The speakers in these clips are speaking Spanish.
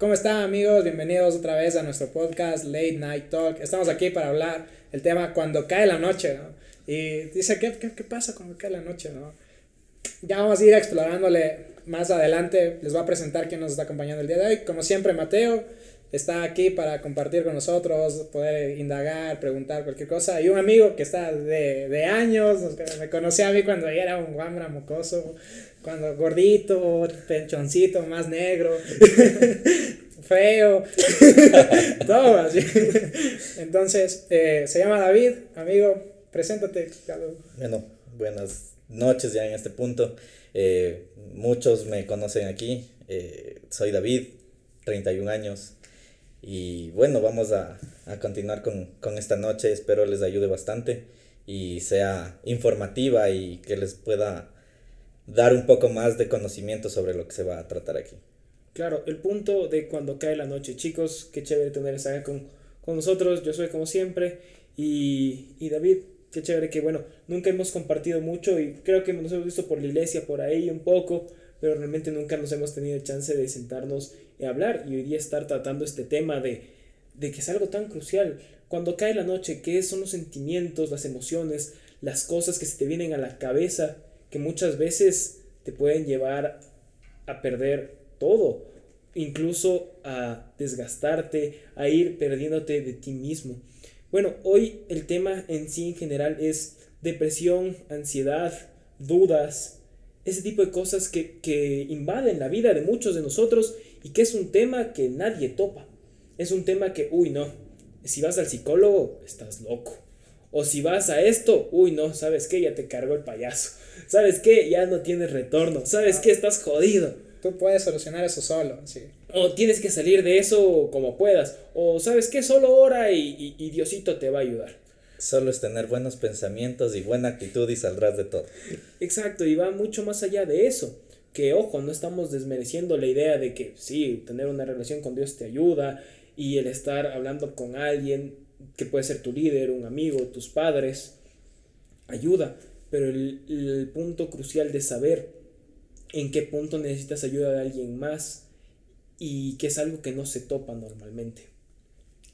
¿Cómo están amigos? Bienvenidos otra vez a nuestro podcast Late Night Talk. Estamos aquí para hablar el tema cuando cae la noche, ¿no? Y dice, ¿qué, qué, qué pasa cuando cae la noche, no? Ya vamos a ir explorándole más adelante. Les voy a presentar quién nos está acompañando el día de hoy. Como siempre, Mateo está aquí para compartir con nosotros, poder indagar, preguntar cualquier cosa. Y un amigo que está de, de años, me conocía a mí cuando era un guambra mocoso, cuando gordito, penchoncito, más negro, feo, todo así. Entonces, eh, se llama David, amigo, preséntate. Bueno, buenas noches ya en este punto. Eh, muchos me conocen aquí. Eh, soy David, 31 años. Y bueno, vamos a, a continuar con, con, esta noche. Espero les ayude bastante y sea informativa y que les pueda dar un poco más de conocimiento sobre lo que se va a tratar aquí. Claro, el punto de cuando cae la noche, chicos, qué chévere tenerles acá con, con nosotros, yo soy como siempre, y, y David, qué chévere que, bueno, nunca hemos compartido mucho y creo que nos hemos visto por la iglesia, por ahí un poco, pero realmente nunca nos hemos tenido chance de sentarnos y hablar y hoy día estar tratando este tema de, de que es algo tan crucial. Cuando cae la noche, ¿qué son los sentimientos, las emociones, las cosas que se te vienen a la cabeza? Que muchas veces te pueden llevar a perder todo, incluso a desgastarte, a ir perdiéndote de ti mismo. Bueno, hoy el tema en sí en general es depresión, ansiedad, dudas, ese tipo de cosas que, que invaden la vida de muchos de nosotros y que es un tema que nadie topa. Es un tema que, uy, no, si vas al psicólogo, estás loco. O si vas a esto, uy, no, ¿sabes qué? Ya te cargo el payaso. ¿Sabes qué? Ya no tienes retorno. ¿Sabes qué? Estás jodido. Tú puedes solucionar eso solo, sí. O tienes que salir de eso como puedas. O ¿sabes qué? Solo ora y, y, Diosito te va a ayudar. Solo es tener buenos pensamientos y buena actitud y saldrás de todo. Exacto, y va mucho más allá de eso. Que ojo, no estamos desmereciendo la idea de que sí, tener una relación con Dios te ayuda y el estar hablando con alguien que puede ser tu líder, un amigo, tus padres, ayuda, pero el, el, punto crucial de saber en qué punto necesitas ayuda de alguien más y que es algo que no se topa normalmente.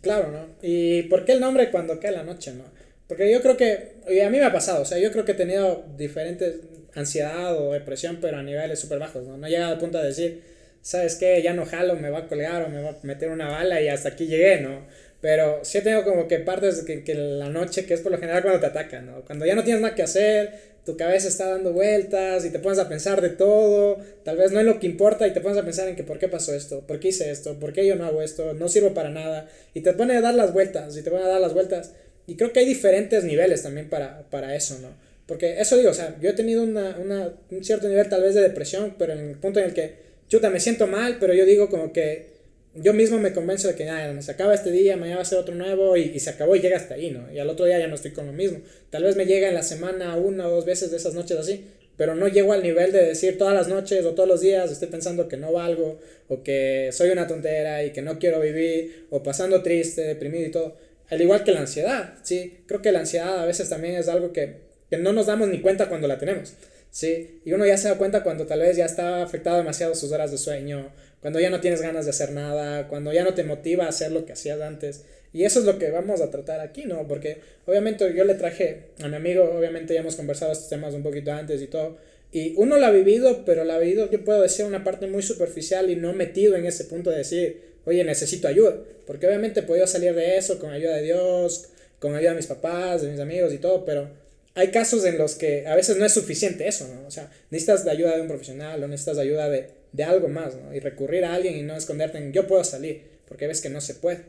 Claro, ¿no? ¿Y por qué el nombre cuando cae la noche, no? Porque yo creo que, y a mí me ha pasado, o sea, yo creo que he tenido diferentes ansiedad o depresión, pero a niveles súper bajos, ¿no? No he llegado al punto de decir, ¿sabes qué? Ya no jalo, me va a colgar o me va a meter una bala y hasta aquí llegué, ¿no? Pero sí tengo como que partes que, que la noche, que es por lo general cuando te atacan, ¿no? Cuando ya no tienes nada que hacer, tu cabeza está dando vueltas y te pones a pensar de todo, tal vez no es lo que importa y te pones a pensar en que por qué pasó esto, por qué hice esto, por qué yo no hago esto, no sirvo para nada. Y te pone a dar las vueltas y te pone a dar las vueltas. Y creo que hay diferentes niveles también para, para eso, ¿no? Porque eso digo, o sea, yo he tenido una, una, un cierto nivel tal vez de depresión, pero en el punto en el que, chuta, me siento mal, pero yo digo como que yo mismo me convenzo de que nada, se acaba este día, mañana va a ser otro nuevo y, se acabó y llega hasta ahí, ¿no? Y al otro día ya no estoy con lo mismo. Tal vez me llega en la semana una o dos veces de esas noches así, pero no llego al nivel de decir todas las noches o todos los días estoy pensando que no valgo o que soy una tontera y que no quiero vivir o pasando triste, deprimido y todo. Al igual que la ansiedad, ¿sí? Creo que la ansiedad a veces también es algo que, que no nos damos ni cuenta cuando la tenemos, ¿sí? Y uno ya se da cuenta cuando tal vez ya está afectado demasiado sus horas de sueño cuando ya no tienes ganas de hacer nada, cuando ya no te motiva a hacer lo que hacías antes. Y eso es lo que vamos a tratar aquí, ¿no? Porque obviamente yo le traje a mi amigo, obviamente ya hemos conversado estos temas un poquito antes y todo, y uno lo ha vivido, pero lo ha vivido, yo puedo decir, una parte muy superficial y no metido en ese punto de decir, oye, necesito ayuda. Porque obviamente he podido salir de eso con ayuda de Dios, con ayuda de mis papás, de mis amigos y todo, pero hay casos en los que a veces no es suficiente eso, ¿no? O sea, necesitas de ayuda de un profesional o necesitas ayuda de, de algo más, ¿no? Y recurrir a alguien y no esconderte en yo puedo salir, porque ves que no se puede.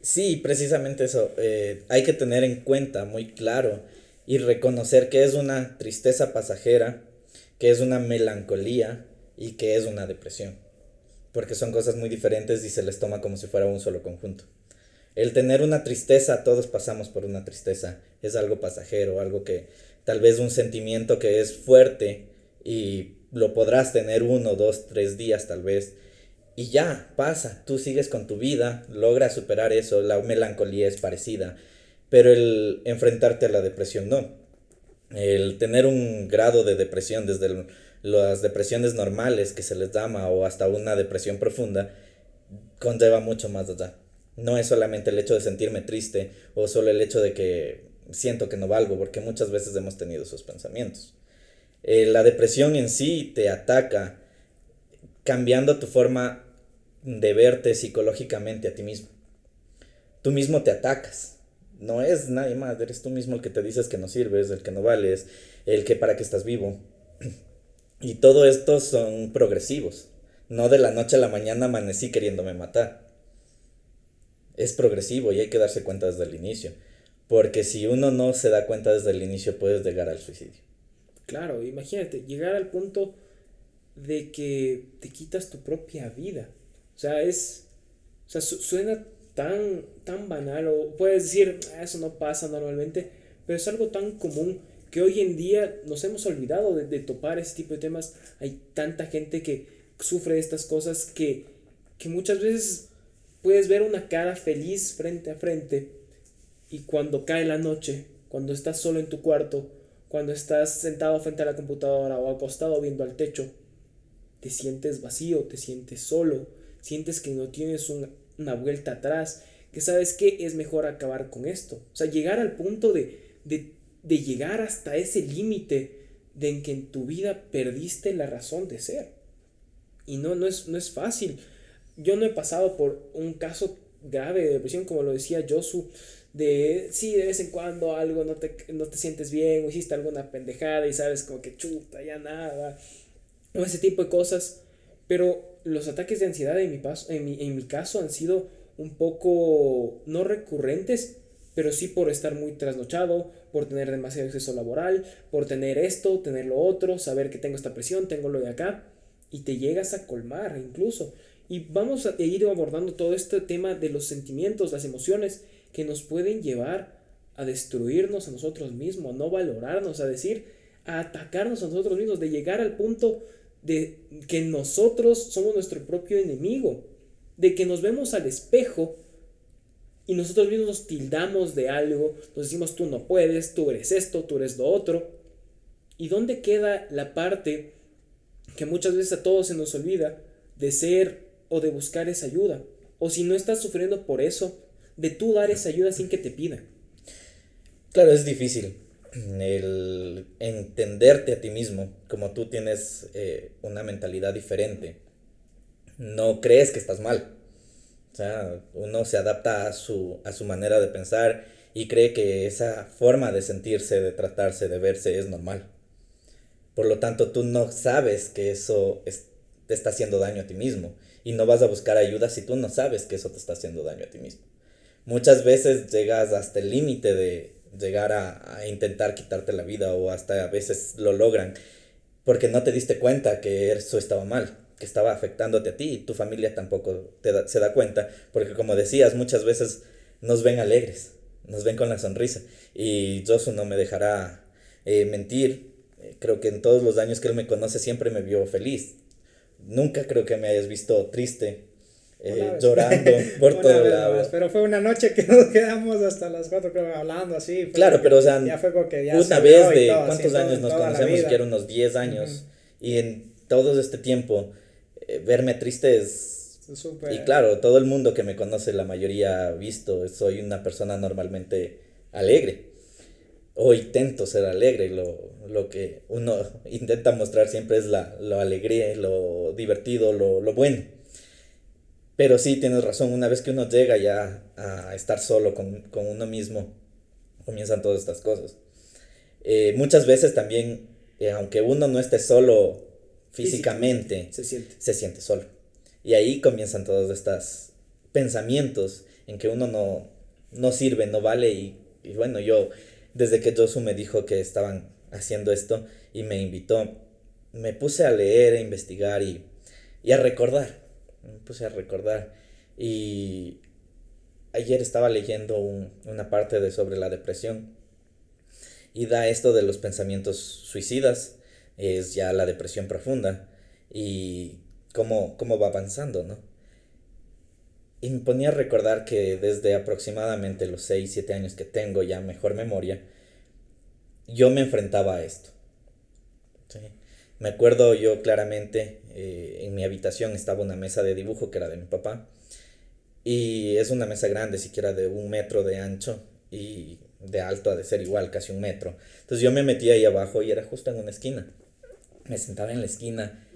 Sí, precisamente eso. Eh, hay que tener en cuenta muy claro y reconocer que es una tristeza pasajera, que es una melancolía y que es una depresión. Porque son cosas muy diferentes y se les toma como si fuera un solo conjunto. El tener una tristeza, todos pasamos por una tristeza, es algo pasajero, algo que tal vez un sentimiento que es fuerte y lo podrás tener uno, dos, tres días tal vez. Y ya, pasa, tú sigues con tu vida, logras superar eso, la melancolía es parecida, pero el enfrentarte a la depresión no. El tener un grado de depresión desde las depresiones normales que se les llama o hasta una depresión profunda conlleva mucho más allá. No es solamente el hecho de sentirme triste o solo el hecho de que siento que no valgo, porque muchas veces hemos tenido esos pensamientos. Eh, la depresión en sí te ataca cambiando tu forma de verte psicológicamente a ti mismo. Tú mismo te atacas. No es nadie más, eres tú mismo el que te dices que no sirves, el que no vales, el que para qué estás vivo. Y todo esto son progresivos. No de la noche a la mañana amanecí queriéndome matar. Es progresivo y hay que darse cuenta desde el inicio. Porque si uno no se da cuenta desde el inicio, puedes llegar al suicidio. Claro, imagínate, llegar al punto de que te quitas tu propia vida. O sea, es. O sea, suena tan, tan banal, o puedes decir, ah, eso no pasa normalmente, pero es algo tan común que hoy en día nos hemos olvidado de, de topar ese tipo de temas. Hay tanta gente que sufre estas cosas que, que muchas veces puedes ver una cara feliz frente a frente y cuando cae la noche, cuando estás solo en tu cuarto, cuando estás sentado frente a la computadora o acostado viendo al techo, te sientes vacío, te sientes solo, sientes que no tienes una vuelta atrás, que sabes que es mejor acabar con esto. O sea, llegar al punto de, de, de llegar hasta ese límite de en que en tu vida perdiste la razón de ser. Y no, no es, no es fácil. Yo no he pasado por un caso grave de depresión, como lo decía Josu, de sí, de vez en cuando algo no te, no te sientes bien, o hiciste alguna pendejada y sabes como que chuta, ya nada, o ese tipo de cosas. Pero los ataques de ansiedad en mi, paso, en mi, en mi caso han sido un poco, no recurrentes, pero sí por estar muy trasnochado, por tener demasiado exceso laboral, por tener esto, tener lo otro, saber que tengo esta presión, tengo lo de acá, y te llegas a colmar incluso. Y vamos a ir abordando todo este tema de los sentimientos, las emociones, que nos pueden llevar a destruirnos a nosotros mismos, a no valorarnos, a decir, a atacarnos a nosotros mismos, de llegar al punto de que nosotros somos nuestro propio enemigo, de que nos vemos al espejo y nosotros mismos nos tildamos de algo, nos decimos tú no puedes, tú eres esto, tú eres lo otro. ¿Y dónde queda la parte que muchas veces a todos se nos olvida de ser o de buscar esa ayuda? O si no estás sufriendo por eso, de tú dar esa ayuda sin que te pidan. Claro, es difícil el entenderte a ti mismo, como tú tienes eh, una mentalidad diferente. No crees que estás mal. O sea, uno se adapta a su, a su manera de pensar y cree que esa forma de sentirse, de tratarse, de verse es normal. Por lo tanto, tú no sabes que eso te está haciendo daño a ti mismo y no vas a buscar ayuda si tú no sabes que eso te está haciendo daño a ti mismo muchas veces llegas hasta el límite de llegar a, intentar quitarte la vida o hasta a veces lo logran porque no te diste cuenta que eso estaba mal, que estaba afectándote a ti y tu familia tampoco te se da cuenta, porque como decías, muchas veces nos ven alegres, nos ven con la sonrisa y Josu no me dejará eh, mentir, creo que en todos los años que él me conoce siempre me vio feliz, nunca creo que me hayas visto triste eh, llorando por todos lados. Pero fue una noche que nos quedamos hasta las cuatro, creo, hablando así. Claro, pero o sea, ya fue que ya una vez de cuántos años nos conocemos, que eran unos 10 años, y en todo este tiempo, eh, verme triste es. Y claro, todo el mundo que me conoce, la mayoría ha visto, soy una persona normalmente alegre. O intento ser alegre, lo, lo que uno intenta mostrar siempre es la, lo alegría, lo divertido, lo, lo bueno. Pero sí, tienes razón, una vez que uno llega ya a estar solo con, uno mismo, comienzan todas estas cosas. Eh, muchas veces también, eh, aunque uno no esté solo físicamente, se siente. se siente solo. Y ahí comienzan todos estos pensamientos en que uno no, no sirve, no vale. Y, bueno, yo, desde que Josu me dijo que estaban haciendo esto y me invitó, me puse a leer, a investigar y, y a recordar me puse a recordar. Y ayer estaba leyendo una parte de sobre la depresión. Y da esto de los pensamientos suicidas. Es ya la depresión profunda. Y cómo, cómo va avanzando, ¿no? Y me ponía a recordar que desde aproximadamente los 6, 7 años que tengo ya mejor memoria, yo me enfrentaba a esto. ¿sí? Me acuerdo yo claramente, eh, en mi habitación estaba una mesa de dibujo que era de mi papá, Y es una mesa grande, siquiera de un metro de ancho y de alto ha de ser igual, casi un metro. Entonces yo me metí ahí abajo y era justo en una esquina. Me sentaba en la esquina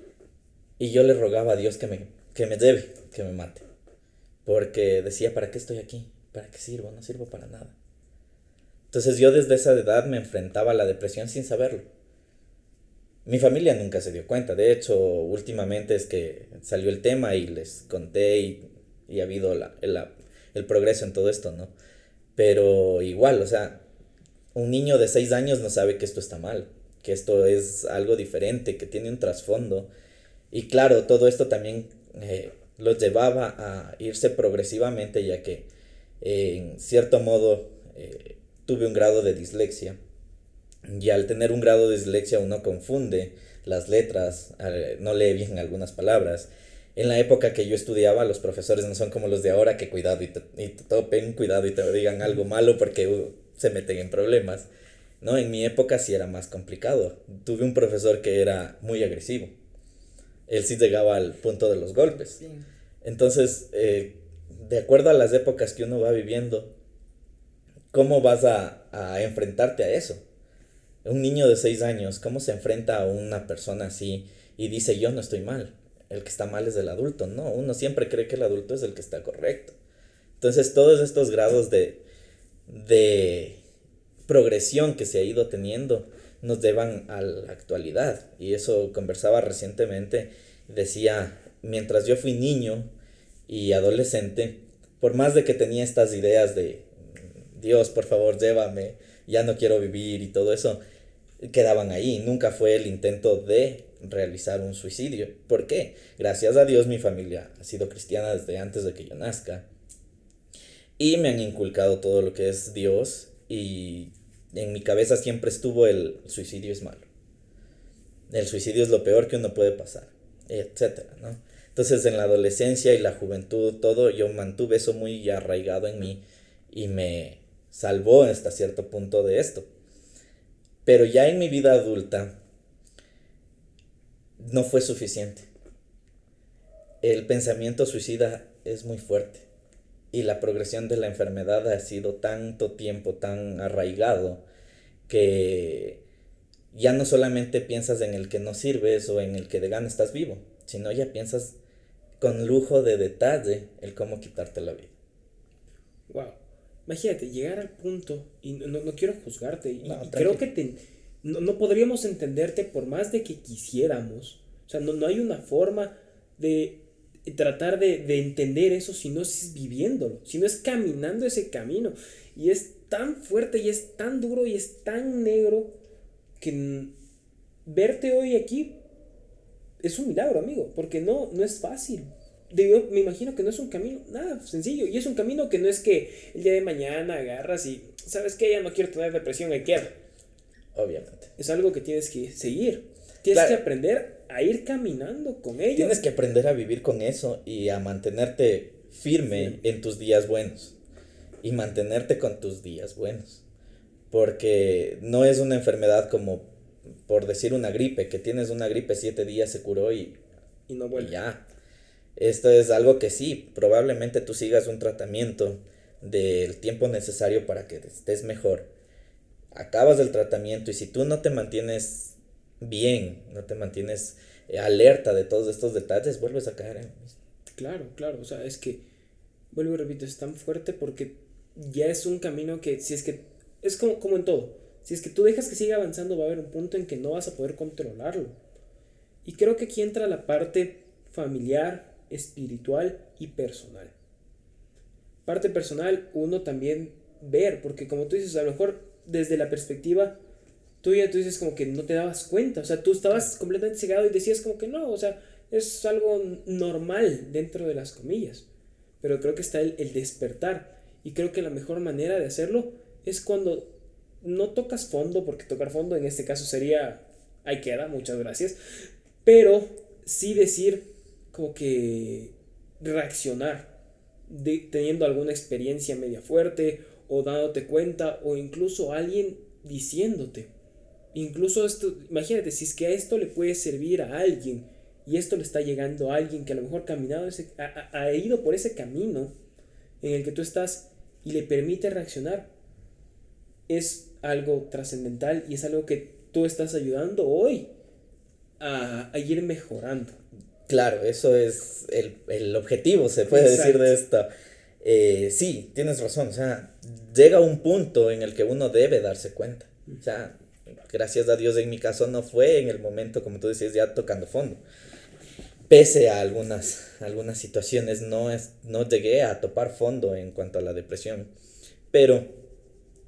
y yo le rogaba a Dios que me, que me debe, que me mate. Porque decía, ¿para qué estoy aquí? ¿Para qué sirvo? No sirvo para nada. Entonces yo desde esa edad me enfrentaba a la depresión sin saberlo. Mi familia nunca se dio cuenta. De hecho, últimamente es que salió el tema y les conté y, y ha habido la, el progreso en todo esto, ¿no? Pero igual, o sea, un niño de 6 años no sabe que esto está mal, que esto es algo diferente, que tiene un trasfondo. Y claro, todo esto también eh, los llevaba a irse progresivamente, ya que eh, en cierto modo eh, tuve un grado de dislexia. Y al tener un grado de dislexia uno confunde las letras, no lee bien algunas palabras. En la época que yo estudiaba, los profesores no son como los de ahora, que cuidado y te, y te topen, cuidado y te digan algo malo porque uh, se meten en problemas. No, en mi época sí era más complicado. Tuve un profesor que era muy agresivo él sí llegaba al punto de los golpes. Entonces, eh, de acuerdo a las épocas que uno va viviendo, ¿cómo vas a, a, enfrentarte a eso? Un niño de seis años, ¿cómo se enfrenta a una persona así y dice yo no estoy mal? El que está mal es el adulto. No, uno siempre cree que el adulto es el que está correcto. Entonces, todos estos grados de, de progresión que se ha ido teniendo, nos llevan a la actualidad. Y eso conversaba recientemente. Decía, mientras yo fui niño y adolescente, por más de que tenía estas ideas de Dios, por favor, llévame, ya no quiero vivir y todo eso, quedaban ahí. Nunca fue el intento de realizar un suicidio. ¿Por qué? Gracias a Dios mi familia ha sido cristiana desde antes de que yo nazca. Y me han inculcado todo lo que es Dios y en mi cabeza siempre estuvo el suicidio es malo. El suicidio es lo peor que uno puede pasar, etcétera, ¿no? Entonces en la adolescencia y la juventud, todo, yo mantuve eso muy arraigado en mí y me salvó hasta cierto punto de esto. Pero ya en mi vida adulta no fue suficiente. El pensamiento suicida es muy fuerte y la progresión de la enfermedad ha sido tanto tiempo tan arraigado que ya no solamente piensas en el que no sirves o en el que de gana estás vivo, sino ya piensas con lujo de detalle el cómo quitarte la vida. Wow. Imagínate, llegar al punto, y no, quiero juzgarte, y, creo que te, no, podríamos entenderte por más de que quisiéramos. O sea, no, no hay una forma de tratar de, de, entender eso si no es viviéndolo, si no es caminando ese camino. Y es tan fuerte y es tan duro y es tan negro que verte hoy aquí es un milagro, amigo, porque no, no es fácil. Yo me imagino que no es un camino nada sencillo y es un camino que no es que el día de mañana agarras y sabes que ya no quiero tener depresión, y queda. Obviamente. Es algo que tienes que seguir. Tienes que aprender a ir caminando con ello. Tienes que aprender a vivir con eso y a mantenerte firme en tus días buenos. Y mantenerte con tus días buenos. Porque no es una enfermedad como, por decir, una gripe, que tienes una gripe siete días, se curó y, y no vuelve. ya. Esto es algo que sí, probablemente tú sigas un tratamiento del tiempo necesario para que estés mejor. Acabas el tratamiento y si tú no te mantienes bien, no te mantienes alerta de todos estos detalles, vuelves a caer en Claro, claro, o sea, es que, vuelvo y repito, es tan fuerte porque ya es un camino que, si es que, es como, como en todo, si es que tú dejas que siga avanzando, va a haber un punto en que no vas a poder controlarlo. Y creo que aquí entra la parte familiar, espiritual y personal. Parte personal, uno también ver, porque como tú dices, a lo mejor desde la perspectiva tú ya tú dices como que no te dabas cuenta, o sea, tú estabas completamente cegado y decías como que no, o sea, es algo normal dentro de las comillas, pero creo que está el, el despertar y creo que la mejor manera de hacerlo es cuando no tocas fondo, porque tocar fondo en este caso sería, ahí queda, muchas gracias, pero sí decir que reaccionar, teniendo alguna experiencia media fuerte o dándote cuenta o incluso alguien diciéndote Incluso esto, imagínate, si es que a esto le puede servir a alguien y esto le está llegando a alguien que a lo mejor caminado ese, ha, ido por ese camino, en el que tú estás y le permite reaccionar, es algo trascendental y es algo que tú estás ayudando hoy a, a ir mejorando. Claro, eso es el, el objetivo, se puede decir de esto. Eh, sí, tienes razón, o sea, llega un punto en el que uno debe darse cuenta. O sea, gracias a Dios en mi caso no fue en el momento, como tú decías, ya tocando fondo. Pese a algunas, algunas situaciones, no, es, no llegué a topar fondo en cuanto a la depresión. Pero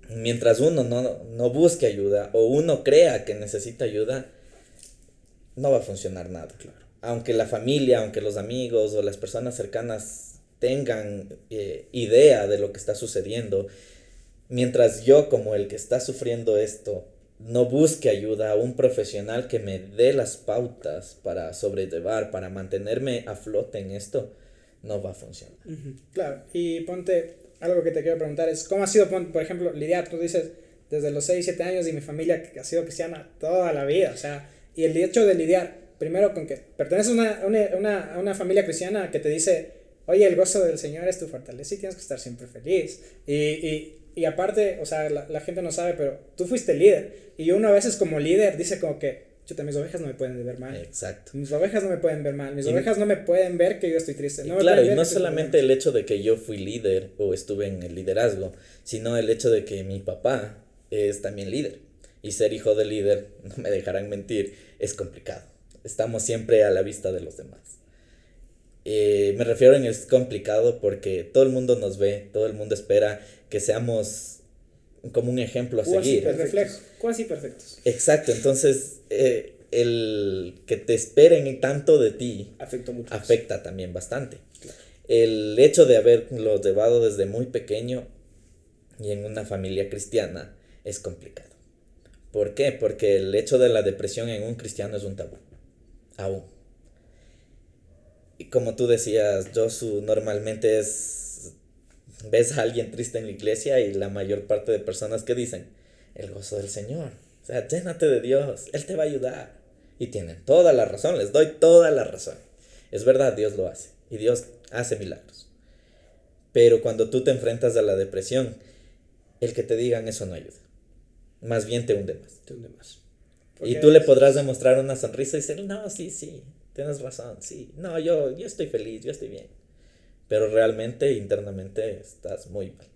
mientras uno no, no busque ayuda o uno crea que necesita ayuda, no va a funcionar nada. Claro. Aunque la familia, aunque los amigos o las personas cercanas tengan eh, idea de lo que está sucediendo, mientras yo como el que está sufriendo esto no busque ayuda a un profesional que me dé las pautas para sobrellevar, para mantenerme a flote en esto, no va a funcionar. Claro, y ponte, algo que te quiero preguntar es, ¿cómo ha sido, por ejemplo, lidiar? Tú dices, desde los 6, 7 años y mi familia ha sido cristiana toda la vida, o sea, y el hecho de lidiar, primero con que perteneces a una, una, una familia cristiana que te dice, oye, el gozo del Señor es tu fortaleza y tienes que estar siempre feliz. Y, y, y aparte, o sea, la, la, gente no sabe, pero tú fuiste líder. Y uno a veces como líder dice como que, chuta, mis ovejas no me pueden ver mal. Exacto. Mis ovejas no me pueden ver mal. Mis y, ovejas no me pueden ver que yo estoy triste. No claro, y no solamente el hecho de que yo fui líder o estuve en el liderazgo, sino el hecho de que mi papá es también líder y ser hijo de líder, no me dejarán mentir, es complicado. Estamos siempre a la vista de los demás. Eh, me refiero en es complicado porque todo el mundo nos ve, todo el mundo espera que seamos como un ejemplo a seguir. El reflejo, casi perfectos. Exacto, entonces eh, el que te esperen tanto de ti mucho afecta también bastante. Claro. El hecho de haberlo llevado desde muy pequeño y en una familia cristiana es complicado. ¿Por qué? Porque el hecho de la depresión en un cristiano es un tabú. Aún. Y como tú decías, Josu, normalmente es. Ves a alguien triste en la iglesia y la mayor parte de personas que dicen: El gozo del Señor. O sea, llénate de Dios, Él te va a ayudar. Y tienen toda la razón, les doy toda la razón. Es verdad, Dios lo hace. Y Dios hace milagros. Pero cuando tú te enfrentas a la depresión, el que te digan eso no ayuda más bien te hunde más. Te hunde más. Y tú le podrás demostrar una sonrisa y decir, no, sí, sí, tienes razón, sí, no, yo, yo estoy feliz, yo estoy bien. Pero realmente, internamente, estás muy mal.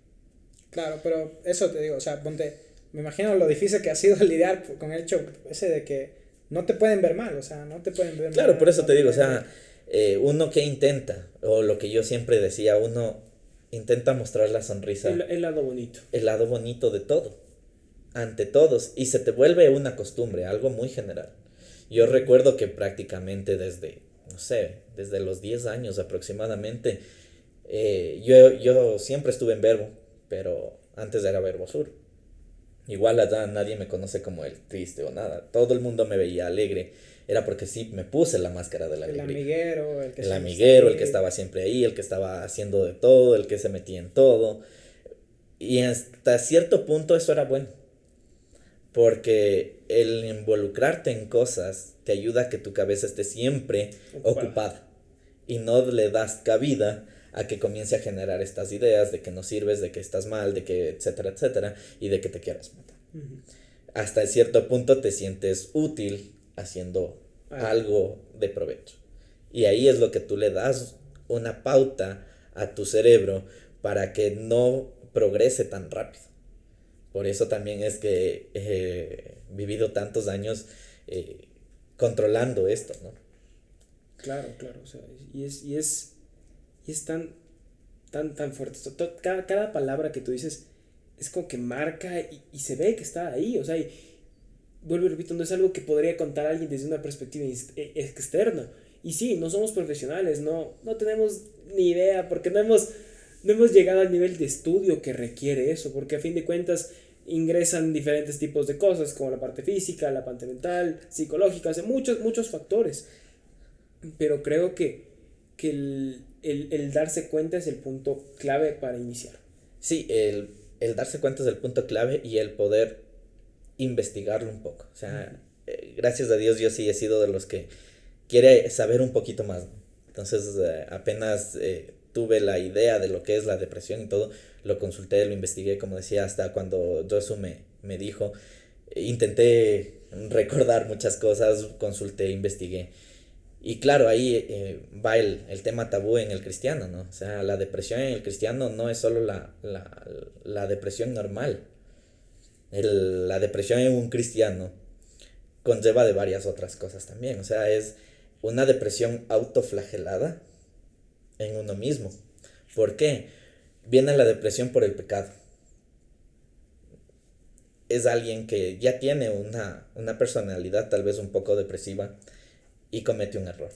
Claro, pero eso te digo, o sea, ponte, me imagino lo difícil que ha sido lidiar con el hecho ese de que no te pueden ver mal, o sea, no te pueden ver claro, mal. por eso no te digo, o sea, eh, uno que intenta, o lo que yo siempre decía, uno intenta mostrar la sonrisa. El, el lado bonito. El lado bonito de todo ante todos y se te vuelve una costumbre, algo muy general. Yo recuerdo que prácticamente desde, no sé, desde los 10 años aproximadamente, eh, yo, yo siempre estuve en Verbo, pero antes era Verbo Sur. Igual allá nadie me conoce como el triste o nada. Todo el mundo me veía alegre. Era porque sí me puse la máscara de la El amiguero, el que El amiguero, el que estaba siempre ahí, el que estaba haciendo de todo, el que se metía en todo. Y hasta cierto punto eso era bueno porque el involucrarte en cosas te ayuda a que tu cabeza esté siempre ocupada, ocupada y no le das cabida a que comience a generar estas ideas de que no sirves, de que estás mal, de que etcétera, etcétera, y de que te quieras matar. Uh -huh. Hasta cierto punto te sientes útil haciendo algo de provecho. Y ahí es lo que tú le das una pauta a tu cerebro para que no progrese tan rápido. Por eso también es que he vivido tantos años eh, controlando esto, ¿no? Claro, claro, o sea, y es, y es, y es tan, tan, tan fuerte. Cada, cada palabra que tú dices es como que marca y, y se ve que está ahí, o sea, y, vuelvo y repito, no es algo que podría contar alguien desde una perspectiva e, externa. Y sí, no somos profesionales, no, no tenemos ni idea, porque no hemos, no hemos llegado al nivel de estudio que requiere eso, porque a fin de cuentas ingresan diferentes tipos de cosas, como la parte física, la parte mental, psicológica, sea, muchos, muchos factores. Pero creo que, que el, el, el, darse cuenta es el punto clave para iniciar. Sí, el, el, darse cuenta es el punto clave y el poder investigarlo un poco. O sea, uh -huh. eh, gracias a Dios yo sí he sido de los que quiere saber un poquito más. Entonces, eh, apenas eh, tuve la idea de lo que es la depresión y todo, lo consulté, lo investigué, como decía, hasta cuando Josu me, me dijo, intenté recordar muchas cosas, consulté, investigué. Y claro, ahí eh, va el, el, tema tabú en el cristiano, ¿no? O sea, la depresión en el cristiano no es solo la, la, la depresión normal. El, la depresión en un cristiano conlleva de varias otras cosas también. O sea, es una depresión autoflagelada en uno mismo. ¿Por qué? Viene la depresión por el pecado. Es alguien que ya tiene una, una personalidad tal vez un poco depresiva y comete un error.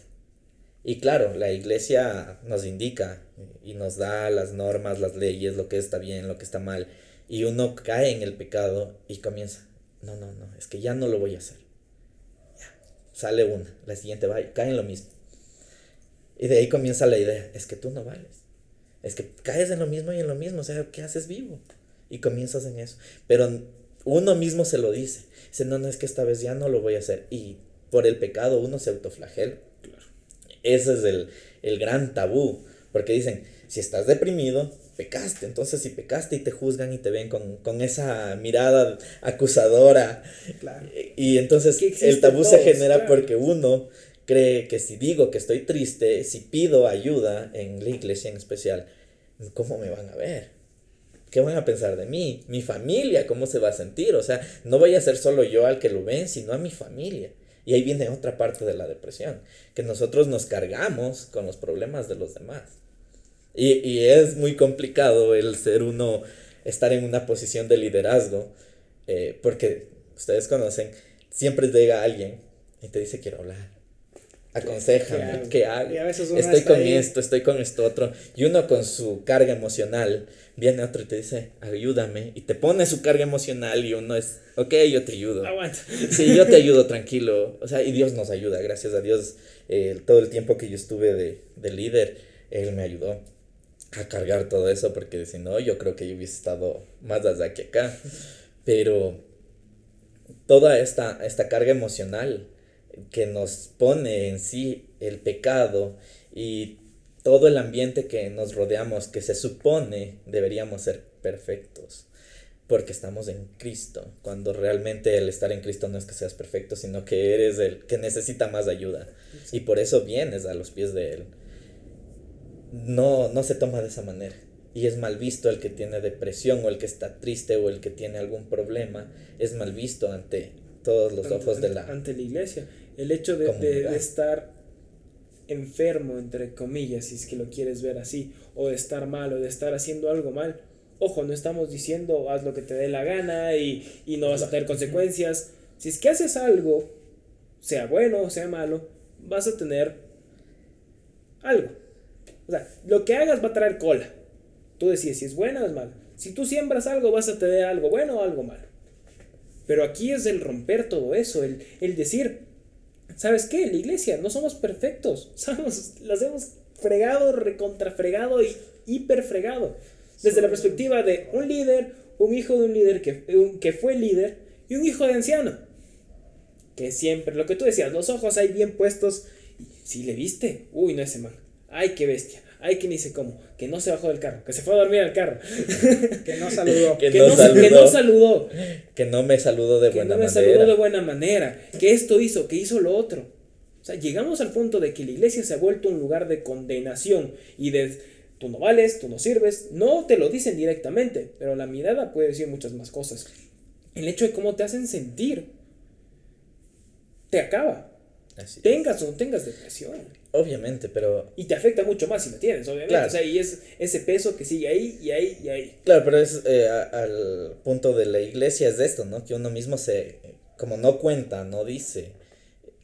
Y claro, la iglesia nos indica y nos da las normas, las leyes, lo que está bien, lo que está mal. Y uno cae en el pecado y comienza, no, no, no, es que ya no lo voy a hacer. Ya, sale una, la siguiente va, cae en lo mismo. Y de ahí comienza la idea, es que tú no vales. Es que caes en lo mismo y en lo mismo, o sea, ¿qué haces vivo? Y comienzas en eso. Pero uno mismo se lo dice. Dice, no, no, es que esta vez ya no lo voy a hacer. Y por el pecado uno se autoflagela. Claro. Ese es el, el gran tabú, porque dicen, si estás deprimido, pecaste. Entonces, si pecaste y te juzgan y te ven con, con esa mirada acusadora, claro. y entonces el tabú todos, se genera claro. porque uno cree que si digo que estoy triste, si pido ayuda en la iglesia en especial, ¿cómo me van a ver? ¿Qué van a pensar de mí? Mi familia, ¿cómo se va a sentir? O sea, no voy a ser solo yo al que lo ven, sino a mi familia. Y ahí viene otra parte de la depresión, que nosotros nos cargamos con los problemas de los demás. Y, y es muy complicado el ser uno, estar en una posición de liderazgo, eh, porque ustedes conocen, siempre llega alguien y te dice quiero hablar. Aconsejame, ¿qué hago? Estoy con ahí. esto, estoy con esto otro. Y uno con su carga emocional viene otro y te dice, ayúdame. Y te pone su carga emocional y uno es, ok, yo te ayudo. Aguanta. Sí, yo te ayudo, tranquilo. O sea, y Dios nos ayuda, gracias a Dios. Eh, todo el tiempo que yo estuve de, de líder, Él me ayudó a cargar todo eso, porque si no, yo creo que yo hubiese estado más allá que acá. Pero toda esta, esta carga emocional que nos pone en sí el pecado y todo el ambiente que nos rodeamos, que se supone deberíamos ser perfectos, porque estamos en Cristo, cuando realmente el estar en Cristo no es que seas perfecto, sino que eres el que necesita más ayuda, y por eso vienes a los pies de Él. No, no se toma de esa manera. Y es mal visto el que tiene depresión o el que está triste o el que tiene algún problema. Es mal visto ante todos los ante, ojos de la... Ante la iglesia. El hecho de, de, de, estar enfermo, entre comillas, si es que lo quieres ver así, o de estar mal, o de estar haciendo algo mal. Ojo, no estamos diciendo haz lo que te dé la gana y, y no vas a tener consecuencias. Si es que haces algo, sea bueno o sea malo, vas a tener algo. O sea, lo que hagas va a traer cola. Tú decides si es bueno o es malo. Si tú siembras algo, vas a tener algo bueno o algo malo. Pero aquí es el romper todo eso, el, el decir, ¿sabes qué? La iglesia, no somos perfectos. Somos, las hemos fregado, recontrafregado y hiperfregado. Desde la perspectiva de un líder, un hijo de un líder que, un, que fue líder y un hijo de anciano. Que siempre, lo que tú decías, los ojos ahí bien puestos. Si le viste, uy, no ese man. Ay, qué bestia. Ay, que ni sé cómo. Que no se bajó del carro. Que se fue a dormir al carro. que no saludó. que, que, no no, saludó. que no saludó. Que no me saludó de que buena no me manera. saludó de buena manera. Que esto hizo, que hizo lo otro. O sea, llegamos al punto de que la iglesia se ha vuelto un lugar de condenación y de tú no vales, tú no sirves. No te lo dicen directamente, pero la mirada puede decir muchas más cosas. El hecho de cómo te hacen sentir te acaba. Así tengas o no tengas depresión. Obviamente, pero... Y te afecta mucho más si la tienes, obviamente. Claro. O sea, y es ese peso que sigue ahí y ahí y ahí. Claro, pero es eh, a, al punto de la iglesia es de esto, ¿no? Que uno mismo se, como no cuenta, no dice,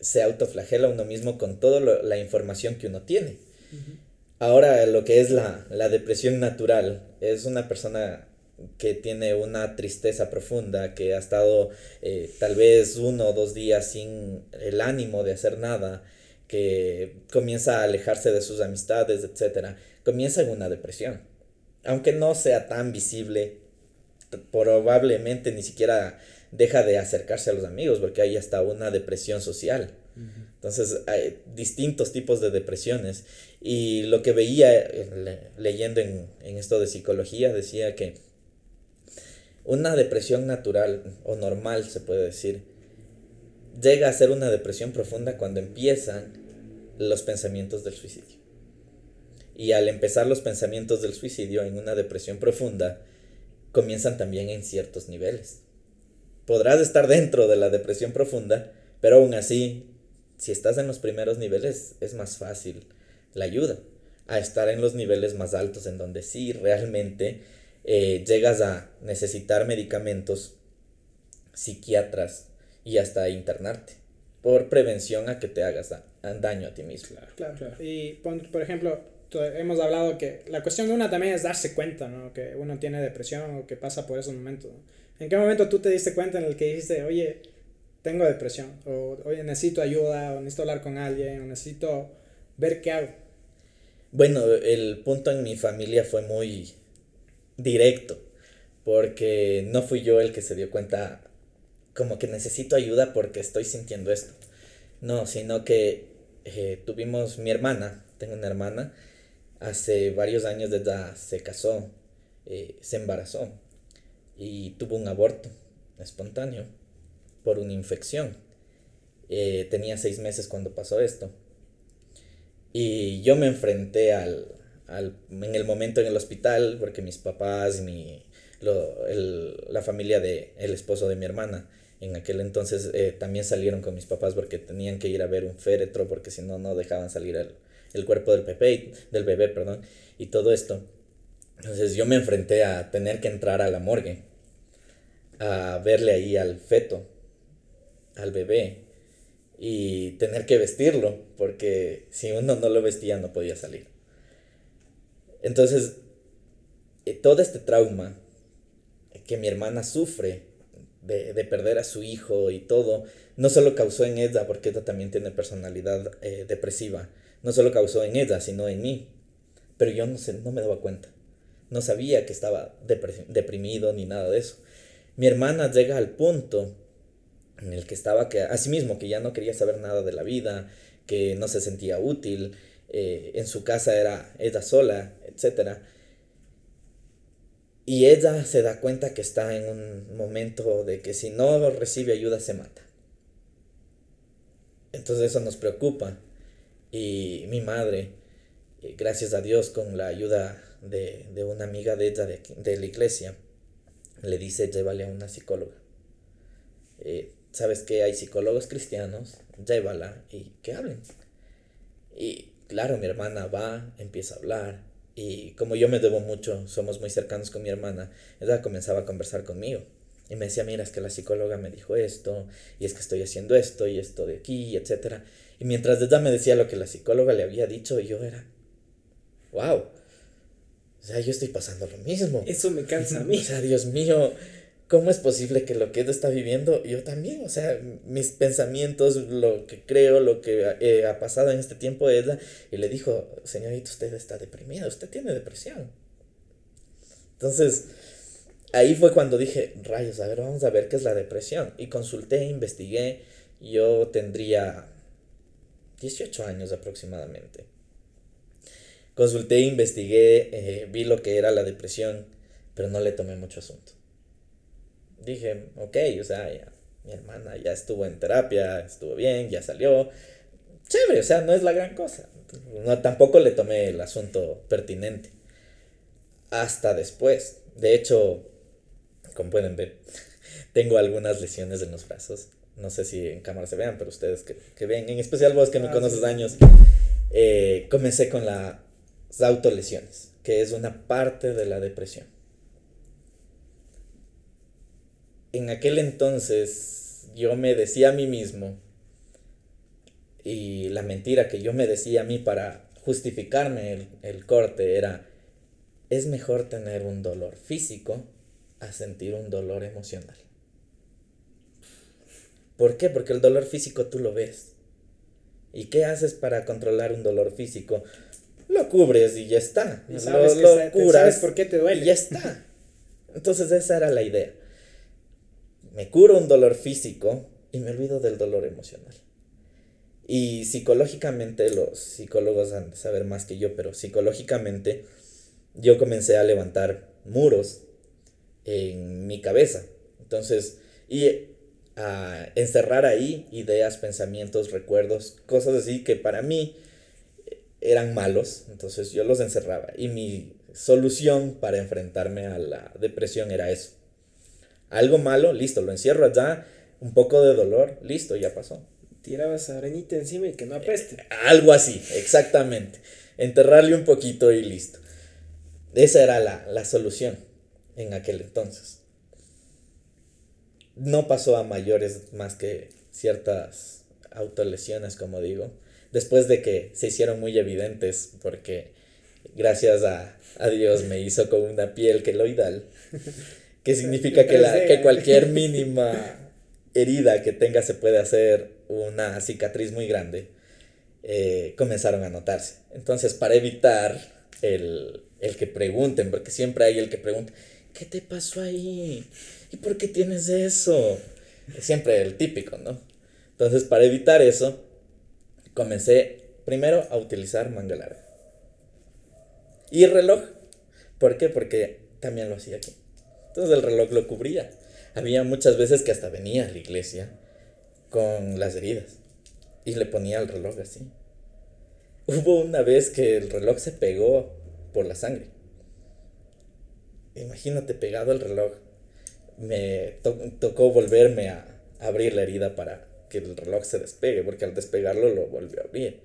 se autoflagela uno mismo con toda la información que uno tiene. Uh -huh. Ahora, lo que es la, la depresión natural, es una persona que tiene una tristeza profunda, que ha estado eh, tal vez uno o dos días sin el ánimo de hacer nada, que comienza a alejarse de sus amistades, etc., comienza en una depresión. Aunque no sea tan visible, probablemente ni siquiera deja de acercarse a los amigos, porque ahí está una depresión social. Entonces hay distintos tipos de depresiones y lo que veía leyendo en, en esto de psicología decía que una depresión natural o normal se puede decir llega a ser una depresión profunda cuando empiezan los pensamientos del suicidio. Y al empezar los pensamientos del suicidio en una depresión profunda, comienzan también en ciertos niveles. Podrás estar dentro de la depresión profunda, pero aún así, si estás en los primeros niveles, es más fácil la ayuda a estar en los niveles más altos, en donde sí realmente eh, llegas a necesitar medicamentos, psiquiatras y hasta internarte por prevención a que te hagas daño a ti mismo. Claro, claro. Y por ejemplo, hemos hablado que la cuestión de una también es darse cuenta, ¿no? Que uno tiene depresión o que pasa por esos momentos. ¿En qué momento tú te diste cuenta en el que dijiste, oye, tengo depresión, o oye, necesito ayuda, o necesito hablar con alguien, o necesito ver qué hago? Bueno, el punto en mi familia fue muy directo, porque no fui yo el que se dio cuenta como que necesito ayuda porque estoy sintiendo esto. No, sino que eh, tuvimos mi hermana, tengo una hermana, hace varios años de edad se casó, eh, se embarazó y tuvo un aborto espontáneo por una infección. Eh, tenía seis meses cuando pasó esto. Y yo me enfrenté al, al, en el momento en el hospital, porque mis papás, mi, lo, el, la familia del el esposo de mi hermana, en aquel entonces eh, también salieron con mis papás porque tenían que ir a ver un féretro, porque si no, no dejaban salir el, el cuerpo del bebé, del bebé, perdón, y todo esto. Entonces yo me enfrenté a tener que entrar a la morgue, a verle ahí al feto, al bebé, y tener que vestirlo, porque si uno no lo vestía no podía salir. Entonces, eh, todo este trauma que mi hermana sufre de, de, perder a su hijo y todo, no solo causó en ella, porque ella también tiene personalidad eh, depresiva, no solo causó en ella, sino en mí. Pero yo no, sé, no me daba cuenta. No sabía que estaba deprimido ni nada de eso. Mi hermana llega al punto en el que estaba que a sí mismo que ya no quería saber nada de la vida, que no se sentía útil, eh, en su casa era ella sola, etc. Y ella se da cuenta que está en un momento de que si no recibe ayuda se mata. Entonces eso nos preocupa y mi madre, eh, gracias a Dios, con la ayuda de, una amiga de ella de, la iglesia, le dice, llévale a una psicóloga. Eh, ¿Sabes que hay psicólogos cristianos? Llévala y que hablen. Y claro, mi hermana va, empieza a hablar. Y como yo me debo mucho, somos muy cercanos con mi hermana, ella comenzaba a conversar conmigo. Y me decía, mira, es que la psicóloga me dijo esto, y es que estoy haciendo esto, y esto de aquí, etcétera. Y mientras ella me decía lo que la psicóloga le había dicho, yo era, wow. O sea, yo estoy pasando lo mismo. Eso me cansa a mí. O sea, Dios mío, ¿cómo es posible que lo que ella está viviendo, yo también? O sea, mis pensamientos, lo que creo, lo que eh, ha pasado en este tiempo, ella, y le dijo, señorita, usted está deprimida, usted tiene depresión. Entonces, ahí fue cuando dije, rayos, a ver, vamos a ver qué es la depresión. Y consulté, investigué, yo tendría 18 años aproximadamente. Consulté, investigué, eh, vi lo que era la depresión, pero no le tomé mucho asunto. Dije, ok, o sea, mi hermana ya estuvo en terapia, estuvo bien, ya salió. Chévere, o sea, no es la gran cosa. No, tampoco le tomé el asunto pertinente. Hasta después. De hecho, como pueden ver, tengo algunas lesiones en los brazos no sé si en cámara se vean, pero ustedes que, que ven, en especial vos que me ah, conoces años, eh, comencé con las autolesiones, que es una parte de la depresión. En aquel entonces yo me decía a mí mismo, y la mentira que yo me decía a mí para justificarme el, el corte era, es mejor tener un dolor físico a sentir un dolor emocional. ¿Por qué? Porque el dolor físico tú lo ves. ¿Y qué haces para controlar un dolor físico? Lo cubres y ya está. Y sabes lo, curas. por qué te duele. Y ya está. Entonces esa era la idea. Me curo un dolor físico y me olvido del dolor emocional. Y psicológicamente, los psicólogos han de saber más que yo, pero psicológicamente yo comencé a levantar muros en mi cabeza. Entonces, y a encerrar ahí ideas, pensamientos, recuerdos, cosas así que para mí eran malos. Entonces yo los encerraba. Y mi solución para enfrentarme a la depresión era eso. Algo malo, listo, lo encierro allá, un poco de dolor, listo, ya pasó. Tirabas arenita encima y que no apeste. Algo así, exactamente. Enterrarle un poquito y listo. Esa era la, la solución en aquel entonces. No pasó a mayores más que ciertas autolesiones, como digo, después de que se hicieron muy evidentes, porque gracias a, a Dios me hizo con una piel queloidal, que significa que, la, que cualquier mínima herida que tenga se puede hacer una cicatriz muy grande, eh, comenzaron a notarse. Entonces, para evitar el, el que pregunten, porque siempre hay el que pregunta, ¿qué te pasó ahí? ¿Y por qué tienes eso? Es siempre el típico, ¿no? Entonces, para evitar eso, comencé primero a utilizar manga larga. Y reloj. ¿Por qué? Porque también lo hacía aquí. Entonces el reloj lo cubría. Había muchas veces que hasta venía a la iglesia con las heridas y le ponía el reloj así. Hubo una vez que el reloj se pegó por la sangre. Imagínate pegado el reloj. Me tocó volverme a abrir la herida para que el reloj se despegue, porque al despegarlo lo volvió a abrir.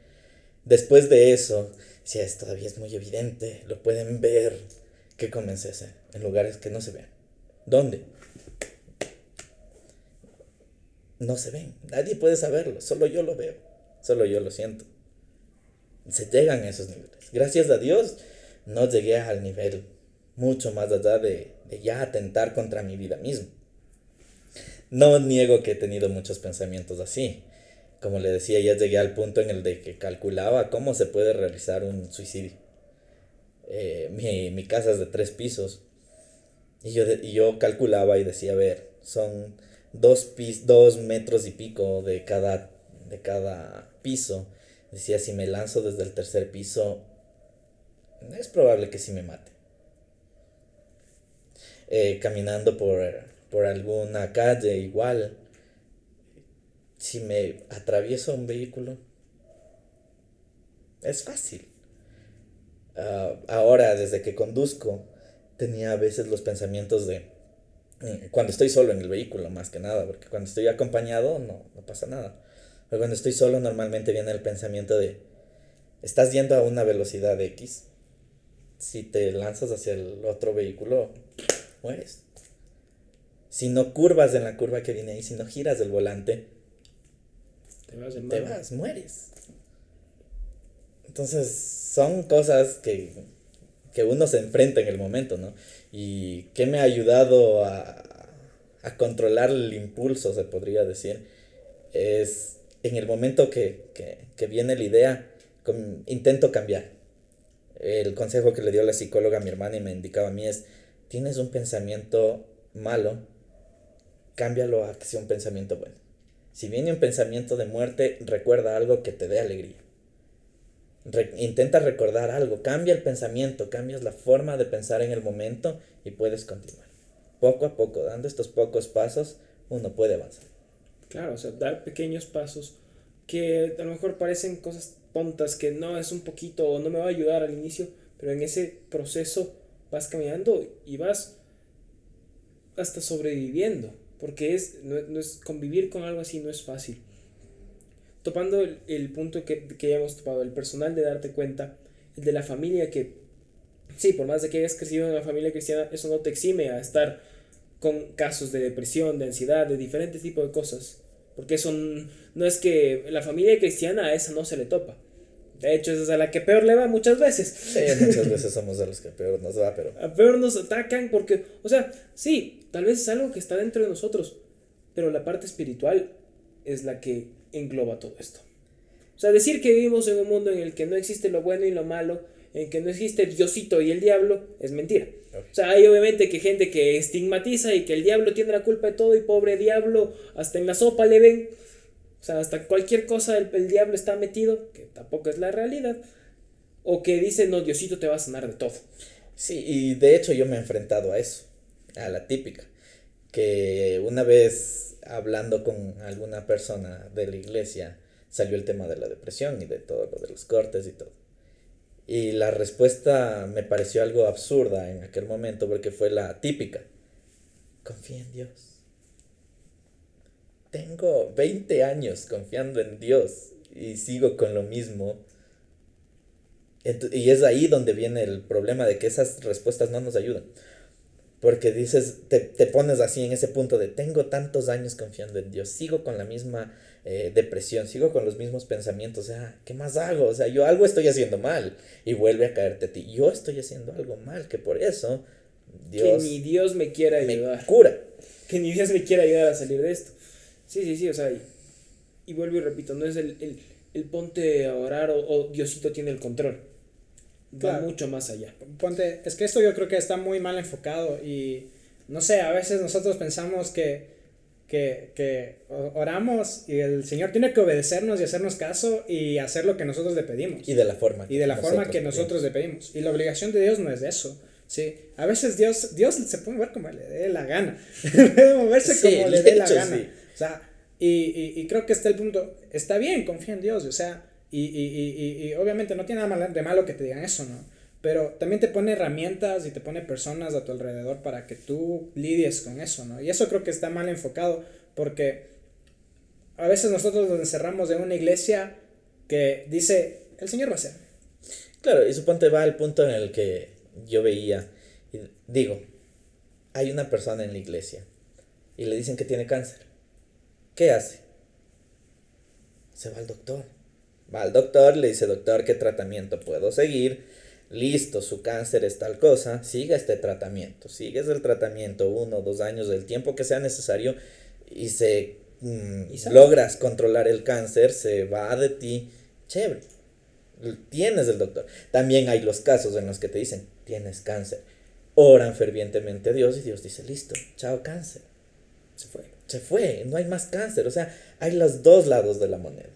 Después de eso, si es, todavía es muy evidente, lo pueden ver, que comencé a hacer en lugares que no se ven. ¿Dónde? No se ven, nadie puede saberlo, solo yo lo veo, solo yo lo siento. Se llegan a esos niveles. Gracias a Dios, no llegué al nivel mucho más allá de, ya atentar contra mi vida misma. No niego que he tenido muchos pensamientos así. Como le decía, ya llegué al punto en el de que calculaba cómo se puede realizar un suicidio. Eh, mi, mi, casa es de tres pisos. Y yo, y yo calculaba y decía, a ver, son dos, pis, dos metros y pico de cada, de cada piso. Decía, si me lanzo desde el tercer piso, es probable que sí me mate. Eh, caminando por, por alguna calle igual, si me atravieso un vehículo, es fácil. Uh, ahora, desde que conduzco, tenía a veces los pensamientos de, mm, cuando estoy solo en el vehículo, más que nada, porque cuando estoy acompañado no, no pasa nada. Pero cuando estoy solo normalmente viene el pensamiento de, estás yendo a una velocidad de X, si te lanzas hacia el otro vehículo, mueres. Si no curvas en la curva que viene ahí, si no giras el volante, te vas, te vas mueres. Entonces, son cosas que, que uno se enfrenta en el momento, ¿no? Y que me ha ayudado a, a controlar el impulso, se podría decir, es en el momento que, que, que viene la idea, con, intento cambiar. El consejo que le dio la psicóloga a mi hermana y me indicaba a mí es, tienes un pensamiento malo, cámbialo a que sea un pensamiento bueno. Si viene un pensamiento de muerte, recuerda algo que te dé alegría. Re intenta recordar algo, cambia el pensamiento, cambias la forma de pensar en el momento y puedes continuar. Poco a poco, dando estos pocos pasos, uno puede avanzar. Claro, o sea, dar pequeños pasos que a lo mejor parecen cosas tontas, que no es un poquito o no me va a ayudar al inicio, pero en ese proceso vas caminando y vas hasta sobreviviendo, porque es, no, no es convivir con algo así no es fácil. Topando el, el punto que, que ya hemos topado, el personal de darte cuenta, el de la familia que, sí, por más de que hayas crecido en una familia cristiana, eso no te exime a estar con casos de depresión, de ansiedad, de diferentes tipos de cosas. Porque eso no es que la familia cristiana a esa no se le topa. De hecho, esa es a la que peor le va muchas veces. Sí, muchas veces somos de los que peor nos va, pero... A peor nos atacan porque, o sea, sí, tal vez es algo que está dentro de nosotros, pero la parte espiritual es la que engloba todo esto. O sea, decir que vivimos en un mundo en el que no existe lo bueno y lo malo, en que no existe Diosito y el diablo, es mentira. Okay. O sea, hay obviamente que gente que estigmatiza y que el diablo tiene la culpa de todo y pobre diablo, hasta en la sopa le ven. O sea, hasta cualquier cosa el, el diablo está metido, que tampoco es la realidad. O que dice, no, Diosito te va a sanar de todo. Sí, y de hecho yo me he enfrentado a eso, a la típica, que una vez hablando con alguna persona de la iglesia salió el tema de la depresión y de todo lo de los cortes y todo. Y la respuesta me pareció algo absurda en aquel momento porque fue la típica. Confía en Dios. Tengo 20 años confiando en Dios y sigo con lo mismo. Y es ahí donde viene el problema de que esas respuestas no nos ayudan. Porque dices, te, te pones así en ese punto de tengo tantos años confiando en Dios, sigo con la misma eh, depresión, sigo con los mismos pensamientos, o sea, ¿qué más hago? O sea, yo algo estoy haciendo mal y vuelve a caerte a ti. Yo estoy haciendo algo mal, que por eso Dios que ni Dios me quiera me ayudar. cura. que ni Dios me quiera ayudar a salir de esto. Sí, sí, sí, o sea, y, y vuelvo y repito, no es el, el, el ponte a orar o, o Diosito tiene el control. Va Claro. mucho más allá. Ponte, es que esto yo creo que está muy mal enfocado y no sé, a veces nosotros pensamos que, que, que oramos y el Señor tiene que obedecernos y hacernos caso y hacer lo que nosotros le pedimos. Y de la forma. y de la forma que nosotros le pedimos. Y la obligación de Dios no es eso. ¿sí? A veces Dios, Dios se puede mover como le dé la gana. puede moverse Sí, como le dé la hecho, gana. sí. O sea, y, y, y creo que está el punto. Está bien, confía en Dios. O sea, y, y, y, y, obviamente no tiene nada de malo que te digan eso, ¿no? Pero también te pone herramientas y te pone personas a tu alrededor para que tú lidies con eso, ¿no? Y eso creo que está mal enfocado porque a veces nosotros nos encerramos en una iglesia que dice, el Señor va a hacer. Claro, y suponte va al punto en el que yo veía, y digo, hay una persona en la iglesia y le dicen que tiene cáncer. ¿Qué hace? Se va al doctor. Va al doctor, le dice, doctor, ¿qué tratamiento puedo seguir? Listo, su cáncer es tal cosa, siga este tratamiento. Sigues el tratamiento uno, dos años, del tiempo que sea necesario y se mm, Y logras controlar el cáncer, se va de ti, chévere. Tienes el doctor. También hay los casos en los que te dicen, tienes cáncer. Oran fervientemente a Dios y Dios dice, listo, chao cáncer. Se fue. Se fue, no hay más cáncer. O sea, hay los dos lados de la moneda.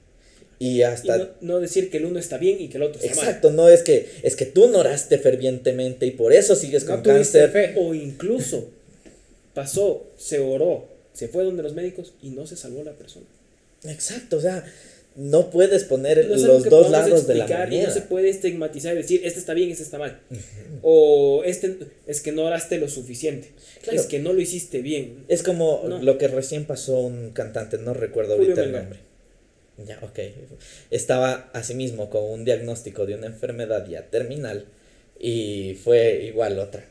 Y Y hasta... no, no decir que el uno está bien y que el otro está Exacto, no es que es que tú no oraste fervientemente y por eso sigues No con cáncer. fe. mal. O incluso pasó, se oró, se fue donde los médicos y no se salvó la persona. Exacto, o sea, no puedes poner No los dos lados de la moneda. no se puede estigmatizar y decir, este está bien, este está mal. O este es que no oraste lo suficiente. Claro. Es que no lo hiciste bien. Es como No. lo que recién pasó un cantante, no recuerdo Julio ahorita el nombre. Ya, ok. Estaba asimismo con un diagnóstico de una enfermedad ya terminal y fue igual otra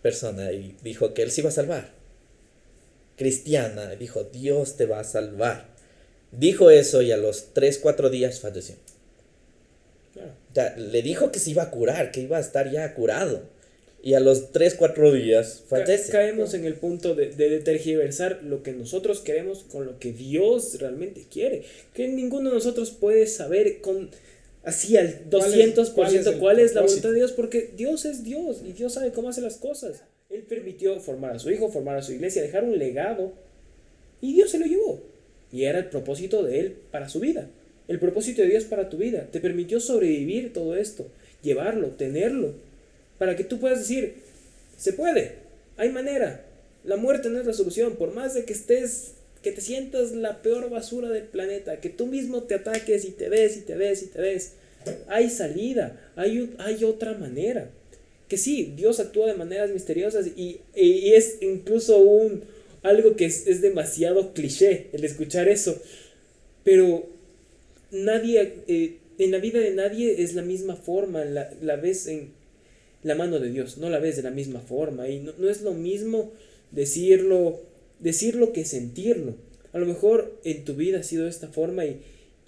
persona y dijo que él se iba a salvar. Cristiana, dijo, Dios te va a salvar. Dijo eso y a los 3, 4 días falleció. Claro. O sea, le dijo que se iba a curar, que iba a estar ya curado. Y a los 3, 4 días Ca- caemos en el punto de, de, de tergiversar lo que nosotros queremos con lo que Dios realmente quiere. Que ninguno de nosotros puede saber con así al ¿Cuál es- 200% cuál es el cuál es la voluntad de Dios, porque Dios es Dios y Dios sabe cómo hace las cosas. Él permitió formar a su hijo, formar a su iglesia, dejar un legado y Dios se lo llevó. Y era el propósito de Él para su vida. El propósito de Dios para tu vida. Te permitió sobrevivir todo esto, llevarlo, tenerlo, para que tú puedas decir, se puede, hay manera. La muerte no es la solución, por más de que estés, que te sientas la peor basura del planeta, que tú mismo te ataques y te des y te des y te des. Hay salida, hay, hay otra manera. Que sí, Dios actúa de maneras misteriosas y, y- y es incluso un, algo que es, es demasiado cliché el escuchar eso. Pero nadie, eh, en la vida de nadie es la misma forma, la, la ves en la mano de Dios, no la ves de la misma forma y no, no es lo mismo decirlo, decirlo que sentirlo. A lo mejor en tu vida ha sido de esta forma y,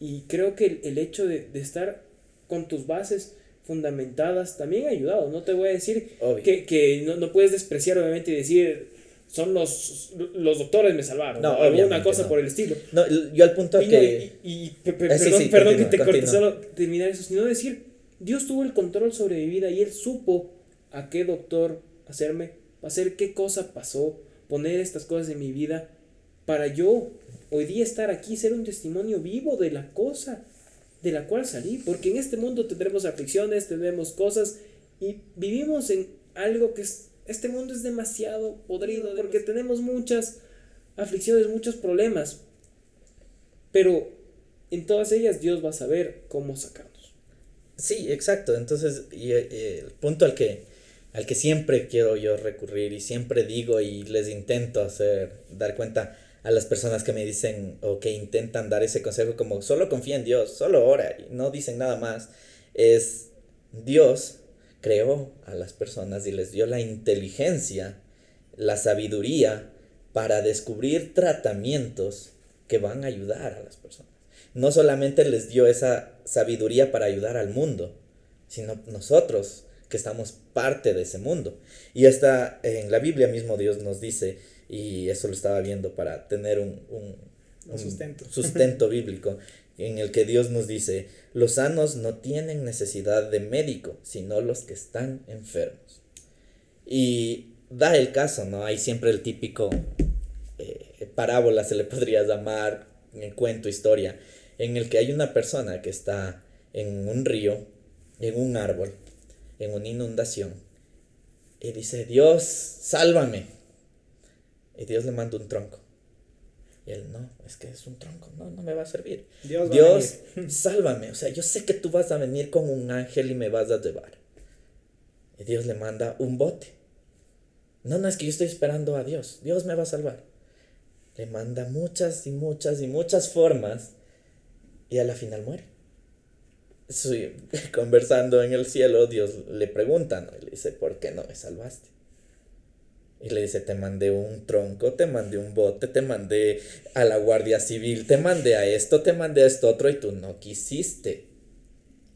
y creo que el, el hecho de, de estar con tus bases fundamentadas también ha ayudado. No te voy a decir Obvio. que, que no, no puedes despreciar obviamente y decir son los, los doctores me salvaron No, o alguna cosa no. por el estilo. No, yo al punto Y, no, que... y- Eh, sí, perdón, sí, perdón continúa, que te continúa. solo terminar eso, sino decir, Dios tuvo el control sobre mi vida y Él supo a qué doctor hacerme, hacer qué cosa pasó, poner estas cosas en mi vida para yo hoy día estar aquí, ser un testimonio vivo de la cosa de la cual salí. Porque en este mundo tendremos aflicciones, tendremos cosas y vivimos en algo que es, este mundo es demasiado podrido porque tenemos muchas aflicciones, muchos problemas. Pero en todas ellas Dios va a saber cómo sacarnos. Sí, exacto. Entonces, y, eh, el punto al que, al que siempre quiero yo recurrir y siempre digo y les intento hacer, dar cuenta a las personas que me dicen o que intentan dar ese consejo como solo confía en Dios, solo ora y no dicen nada más, es Dios creó a las personas y les dio la inteligencia, la sabiduría para descubrir tratamientos que van a ayudar a las personas. No solamente les dio esa sabiduría para ayudar al mundo, sino nosotros que estamos parte de ese mundo. Y hasta en la Biblia mismo Dios nos dice, y eso lo estaba viendo para tener un, sustento. sustento bíblico, en el que Dios nos dice, los sanos no tienen necesidad de médico, sino los que están enfermos. Y da el caso, ¿no? Hay siempre el típico eh, parábola, se le podría llamar, en cuento, historia, en el que hay una persona que está en un río, en un árbol, en una inundación, y dice, Dios, sálvame. Y Dios le manda un tronco. Y él, no, es que es un tronco, no, no me va a servir. Dios, Dios sálvame. O sea, yo sé que tú vas a venir con un ángel y me vas a llevar. Y Dios le manda un bote. No, no, es que yo estoy esperando a Dios. Dios me va a salvar. Le manda muchas y muchas y muchas formas y a la final muere. Sí, conversando en el cielo, Dios le pregunta, ¿no? Y le dice, ¿por qué no me salvaste? Y le dice, te mandé un tronco, te mandé un bote, te mandé a la Guardia Civil, te mandé a esto, te mandé a esto otro y tú no quisiste.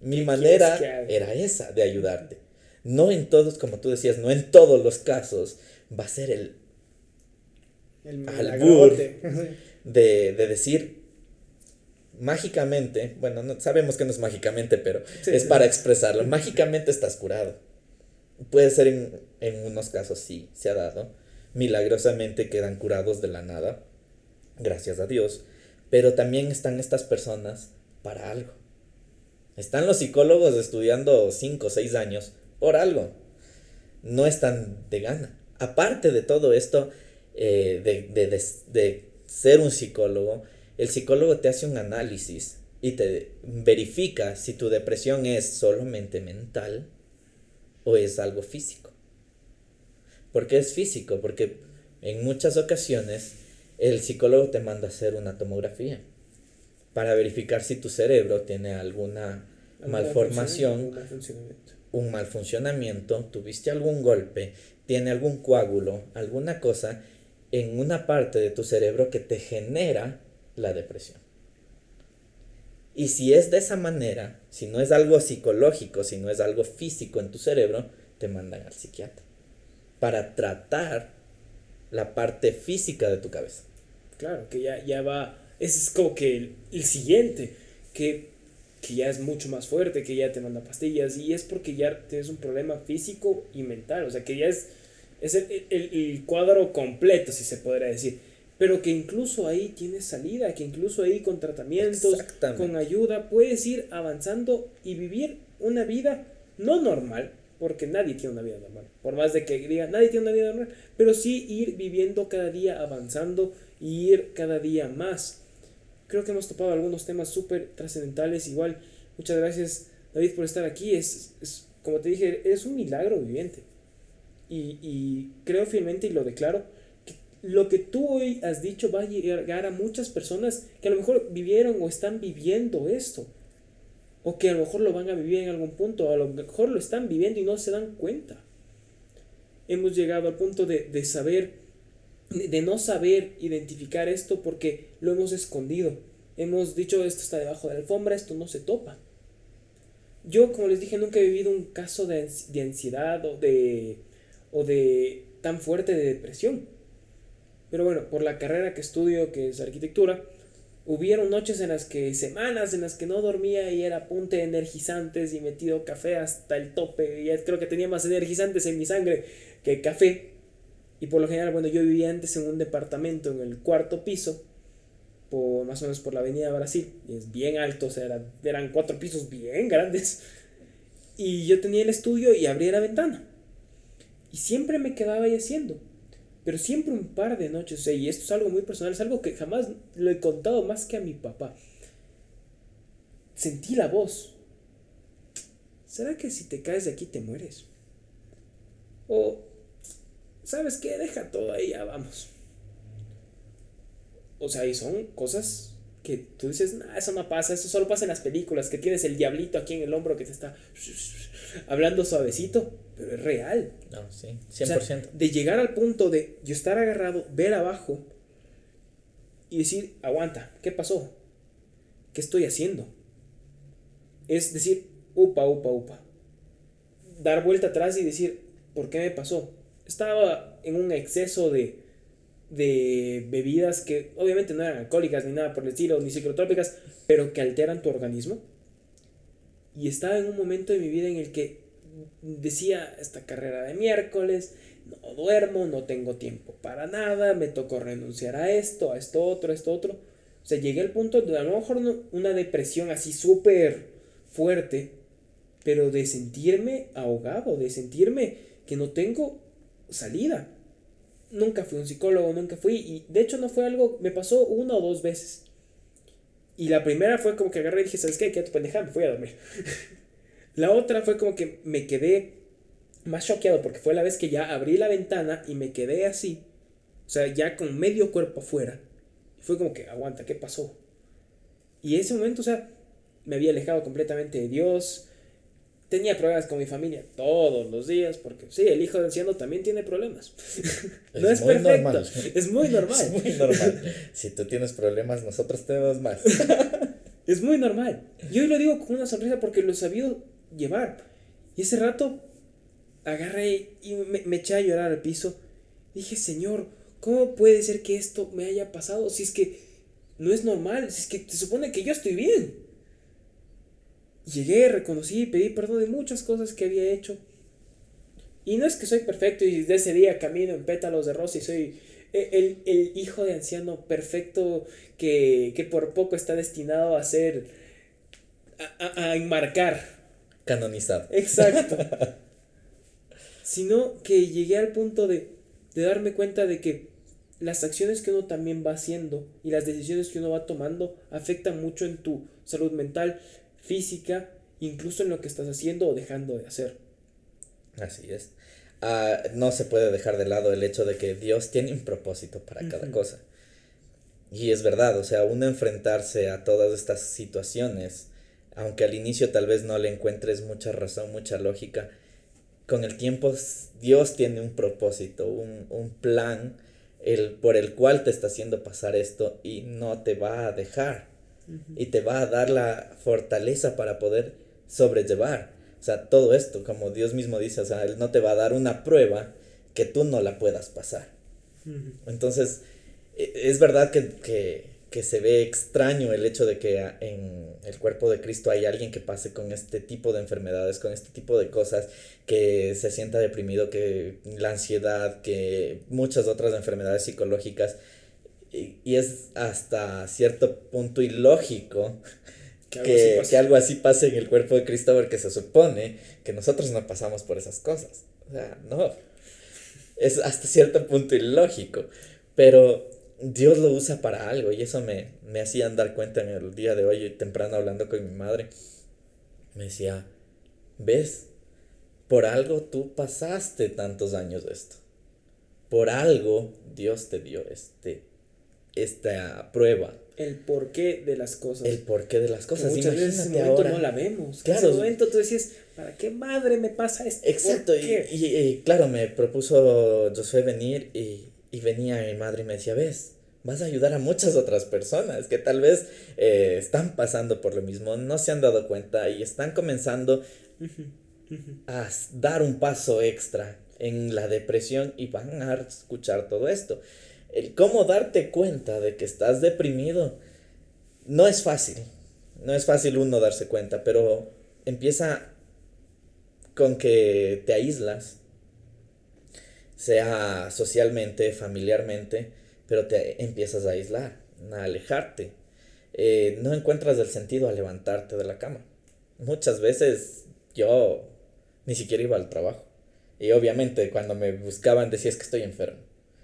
Mi manera era esa, de ayudarte. No en todos, como tú decías, no en todos los casos va a ser el, el albur de, de decir mágicamente, bueno, no, sabemos que no es mágicamente, pero es para expresarlo, mágicamente estás curado. Puede ser en, en unos casos, sí, se ha dado. Milagrosamente quedan curados de la nada, gracias a Dios. Pero también están estas personas para algo. Están los psicólogos estudiando 5 o 6 años por algo. No están de gana. Aparte de todo esto, eh, de, de, de, de ser un psicólogo, el psicólogo te hace un análisis y te verifica si tu depresión es solamente mental o es algo físico. ¿Por qué es físico? Porque en muchas ocasiones el psicólogo te manda a hacer una tomografía para verificar si tu cerebro tiene alguna malformación, un mal funcionamiento, tuviste algún golpe, tiene algún coágulo, alguna cosa en una parte de tu cerebro que te genera la depresión. Y si es de esa manera, si no es algo psicológico, si no es algo físico en tu cerebro, te mandan al psiquiatra para tratar la parte física de tu cabeza. Claro, que ya, ya va, ese es como que el, siguiente, que, que, ya es mucho más fuerte, que ya te manda pastillas, y es porque ya tienes un problema físico y mental, o sea, que ya es, es el, el, el cuadro completo, si se podría decir pero que incluso ahí tienes salida, que incluso ahí con tratamientos, con ayuda, puedes ir avanzando y vivir una vida no normal, porque nadie tiene una vida normal, por más de que diga, nadie tiene una vida normal, pero sí ir viviendo cada día, avanzando y ir cada día más. Creo que hemos topado algunos temas súper trascendentales, igual, muchas gracias David por estar aquí, es, es, como te dije, es un milagro viviente. Y, y creo fielmente y lo declaro, lo que tú hoy has dicho va a llegar a muchas personas que a lo mejor vivieron o están viviendo esto. O que a lo mejor lo van a vivir en algún punto, o a lo mejor lo están viviendo y no se dan cuenta. Hemos llegado al punto de, de saber, de no saber identificar esto porque lo hemos escondido. Hemos dicho esto está debajo de la alfombra, esto no se topa. Yo, como les dije, nunca he vivido un caso de, de ansiedad o de, o de tan fuerte de depresión pero bueno, por la carrera que estudio, que es arquitectura, hubieron noches en las que, semanas en las que no dormía y era punte de energizantes y metido café hasta el tope. Y creo que tenía más energizantes en mi sangre que café. Y por lo general, bueno, yo vivía antes en un departamento en el cuarto piso, por, más o menos por la avenida Brasil, y es bien alto, o sea, eran cuatro pisos bien grandes. Y yo tenía el estudio y abría la ventana. Y siempre me quedaba ahí haciendo. Pero siempre un par de noches, y esto es algo muy personal, es algo que jamás lo he contado más que a mi papá. Sentí la voz. ¿Será que si te caes de aquí te mueres? O, ¿sabes qué? Deja todo ahí, ya vamos. O sea, y son cosas que tú dices, nah, eso no pasa, eso solo pasa en las películas, que tienes el diablito aquí en el hombro que te está hablando suavecito, pero es real. No, sí, 100%. de llegar al punto de yo estar agarrado, ver abajo y decir, aguanta, ¿qué pasó? ¿Qué estoy haciendo? Es decir, upa, upa, upa. Dar vuelta atrás y decir, ¿por qué me pasó? Estaba en un exceso de, de bebidas que obviamente no eran alcohólicas ni nada por el estilo, ni psicotrópicas, pero que alteran tu organismo. Y estaba en un momento de mi vida en el que decía, esta carrera de miércoles, no duermo, no tengo tiempo para nada, me tocó renunciar a esto, a esto otro, a esto otro. O sea, llegué al punto de a lo mejor una depresión así súper fuerte, pero de sentirme ahogado, de sentirme que no tengo salida. Nunca fui un psicólogo, nunca fui, y de hecho no fue algo, me pasó una o dos veces. Y la primera fue como que agarré y dije, ¿sabes qué? Quédate pendeja, me fui a dormir. la otra fue como que me quedé más choqueado porque fue la vez que ya abrí la ventana y me quedé así. O sea, ya con medio cuerpo afuera. Y fue como que, aguanta, ¿qué pasó? Y ese momento, o sea, me había alejado completamente de Dios. Tenía problemas con mi familia todos los días, porque sí, el hijo de anciano también tiene problemas. no es, perfecto, es muy normal. Es muy normal. si tú tienes problemas, nosotros tenemos más. es muy normal. Y hoy lo digo con una sonrisa porque lo he sabido llevar. Y ese rato agarré y me, me eché a llorar al piso. Dije, Señor, ¿cómo puede ser que esto me haya pasado si es que no es normal? Si es que se supone que yo estoy bien. Llegué, reconocí, pedí perdón de muchas cosas que había hecho. Y no es que soy perfecto y desde ese día camino en pétalos de rosa y soy el, el hijo de anciano perfecto que, que, por poco está destinado a ser, a, a, enmarcar. Canonizado. Exacto. Sino que llegué al punto de, de darme cuenta de que las acciones que uno también va haciendo y las decisiones que uno va tomando afectan mucho en tu salud mental, física, incluso en lo que estás haciendo o dejando de hacer. Así es. Ah, no se puede dejar de lado el hecho de que Dios tiene un propósito para cada cosa. Y es verdad, o sea, uno enfrentarse a todas estas situaciones, aunque al inicio tal vez no le encuentres mucha razón, mucha lógica, con el tiempo Dios tiene un propósito, un, un plan el, por el cual te está haciendo pasar esto y no te va a dejar y te va a dar la fortaleza para poder sobrellevar. O sea, todo esto, como Dios mismo dice, o sea, Él no te va a dar una prueba que tú no la puedas pasar. Entonces, e, es verdad que, que, que, se ve extraño el hecho de que en el cuerpo de Cristo hay alguien que pase con este tipo de enfermedades, con este tipo de cosas, que se sienta deprimido, que la ansiedad, que muchas otras enfermedades psicológicas y, es hasta cierto punto ilógico que, que, algo así pase en el cuerpo de Cristo porque se supone que nosotros no pasamos por esas cosas. O sea, no. Es hasta cierto punto ilógico. Pero Dios lo usa para algo y eso me, me hacía dar cuenta en el día de hoy, temprano hablando con mi madre. Me decía, ¿ves? Por algo tú pasaste tantos años de esto. Por algo Dios te dio este esta prueba. El porqué de las cosas. El porqué de las cosas. muchas veces en ese momento no la vemos. Claro. En ese momento tú decías, ¿para qué madre me pasa esto? Exacto. Y, y, claro, me propuso Josué venir y, y, venía mi madre y me decía, ves, vas a ayudar a muchas otras personas que tal vez eh, están pasando por lo mismo, no se han dado cuenta y están comenzando a dar un paso extra en la depresión y van a escuchar todo esto el cómo darte cuenta de que estás deprimido no es fácil. No es fácil uno darse cuenta, pero empieza con que te aíslas. Sea socialmente, familiarmente, pero te empiezas a aislar, a alejarte. Eh, no encuentras el sentido a levantarte de la cama. Muchas veces yo ni siquiera iba al trabajo. Y obviamente cuando me buscaban decías que estoy enfermo.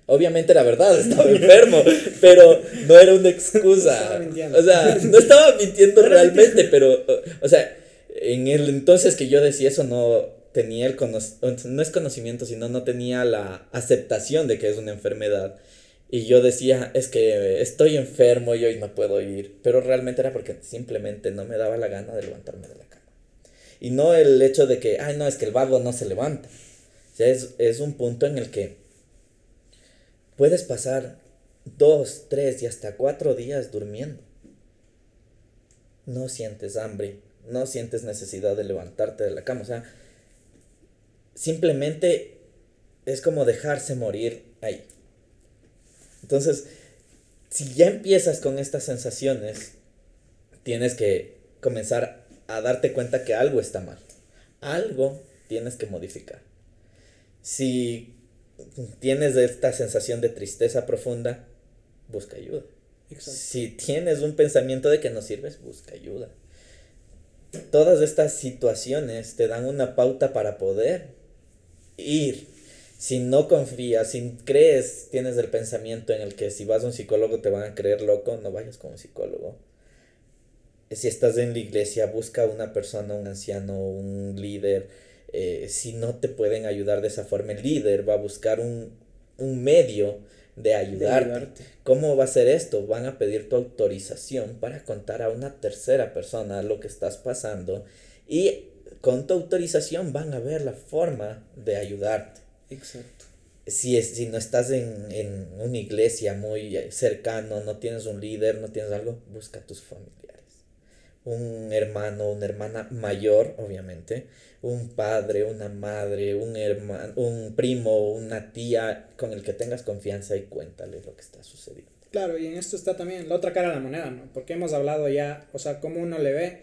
Obviamente era verdad, estaba enfermo, pero no era una excusa. o sea, no estaba mintiendo realmente, pero, o sea, en el entonces que yo decía eso no tenía el conocimiento, no es conocimiento, sino no tenía la aceptación de que es una enfermedad. Y yo decía, es que estoy enfermo y hoy no puedo ir, pero realmente era porque simplemente no me daba la gana de levantarme de la cama. Y no el hecho de que, ay, no, es que el vago no se levanta. O sea, es, es un punto en el que puedes pasar dos, tres y hasta cuatro días durmiendo. No sientes hambre, no sientes necesidad de levantarte de la cama. O sea, simplemente es como dejarse morir ahí. Entonces, si ya empiezas con estas sensaciones, tienes que comenzar a darte cuenta que algo está mal. Algo tienes que modificar. Si tienes esta sensación de tristeza profunda, busca ayuda. Si tienes un pensamiento de que no sirves, busca ayuda. Todas estas situaciones te dan una pauta para poder ir si no confías, si crees, tienes el pensamiento en el que si vas a un psicólogo te van a creer loco, no vayas con un psicólogo. Si estás en la iglesia, busca una persona, un anciano, un líder. Eh, si no te pueden ayudar de esa forma, el líder va a buscar un, medio de ayudarte. ¿Cómo va a ser esto? Van a pedir tu autorización para contar a una tercera persona lo que estás pasando y con tu autorización van a ver la forma de ayudarte. Exacto. Si, es, si no estás en, en una iglesia muy cercano, no tienes un líder, no tienes algo, busca a tus familiares. Un hermano, una hermana mayor, obviamente, un padre, una madre, un hermano, un primo, una tía con el que tengas confianza y cuéntale lo que está sucediendo. Claro, y en esto está también la otra cara de la moneda, ¿no? Porque hemos hablado ya, o sea, cómo uno le ve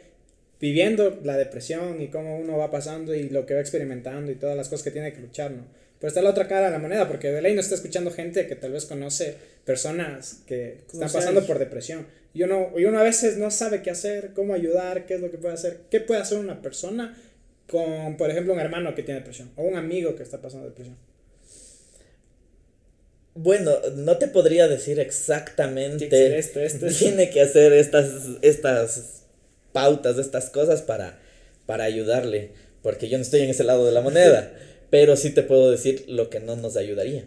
viviendo la depresión y cómo uno va pasando y lo que va experimentando y todas las cosas que tiene que luchar, ¿no? Pero está la otra cara de la moneda, porque de ley no está escuchando gente que tal vez conoce personas que están pasando por depresión. Y uno, y uno a veces no sabe qué hacer, cómo ayudar, qué es lo que puede hacer, qué puede hacer una persona con, por ejemplo, un hermano que tiene depresión o un amigo que está pasando depresión. Bueno, no te podría decir exactamente. Esto, esto, Tiene que hacer estas, estas pautas, estas cosas para, para ayudarle. Porque yo no estoy en ese lado de la moneda. pero sí te puedo decir lo que no nos ayudaría.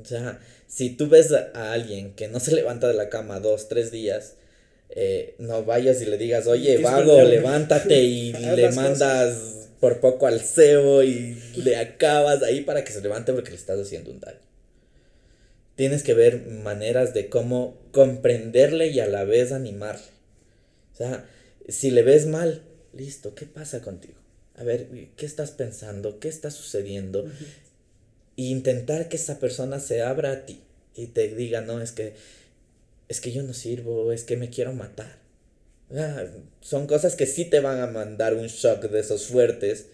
O sea, si tú ves a, alguien que no se levanta de la cama dos, tres días, eh, no vayas y le digas, oye, vago, levántate y le mandas por poco al cebo y le acabas ahí para que se levante porque le estás haciendo un daño. Tienes que ver maneras de cómo comprenderle y a la vez animarle. O sea, si le ves mal, listo, ¿qué pasa contigo? a ver, ¿qué estás pensando? ¿Qué está sucediendo? Y intentar que esa persona se abra a ti y te diga, no, es que, es que yo no sirvo, es que me quiero matar. Ah, son cosas que sí te van a mandar un shock de esos fuertes,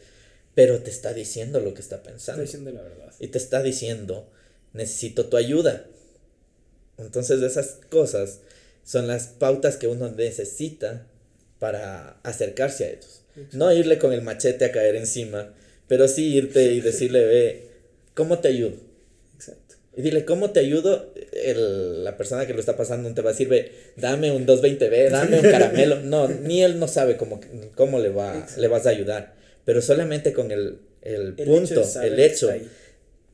pero te está diciendo lo que está pensando. Está diciendo la verdad. Y te está diciendo, necesito tu ayuda. Entonces esas cosas son las pautas que uno necesita para acercarse a ellos. No irle con el machete a caer encima, pero sí irte y decirle, ve, ¿cómo te ayudo? Exacto. Y dile, ¿cómo te ayudo? El, la persona que lo está pasando te va a decir, ve, dame un 220B, dame un caramelo. No, ni él no sabe cómo, cómo le, va, le vas a ayudar. Pero solamente con el, el, punto, el hecho,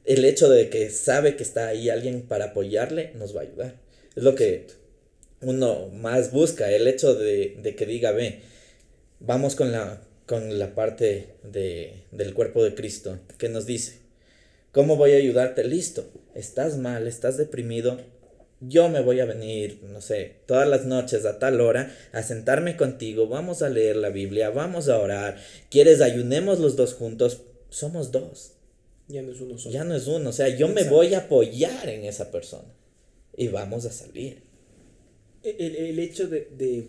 el hecho de que sabe que está ahí alguien para apoyarle, nos va a ayudar. Es lo que uno más busca, el hecho de, de que diga, ve, vamos con la, con la parte de, del cuerpo de Cristo, que nos dice, ¿cómo voy a ayudarte? Listo, estás mal, estás deprimido, yo me voy a venir, no sé, todas las noches a tal hora a sentarme contigo, vamos a leer la Biblia, vamos a orar, ¿quieres ayunemos los dos juntos? Somos dos. Ya no es uno solo. Ya no es uno, o sea, yo me voy a apoyar en esa persona y vamos a salir. El, el hecho de, de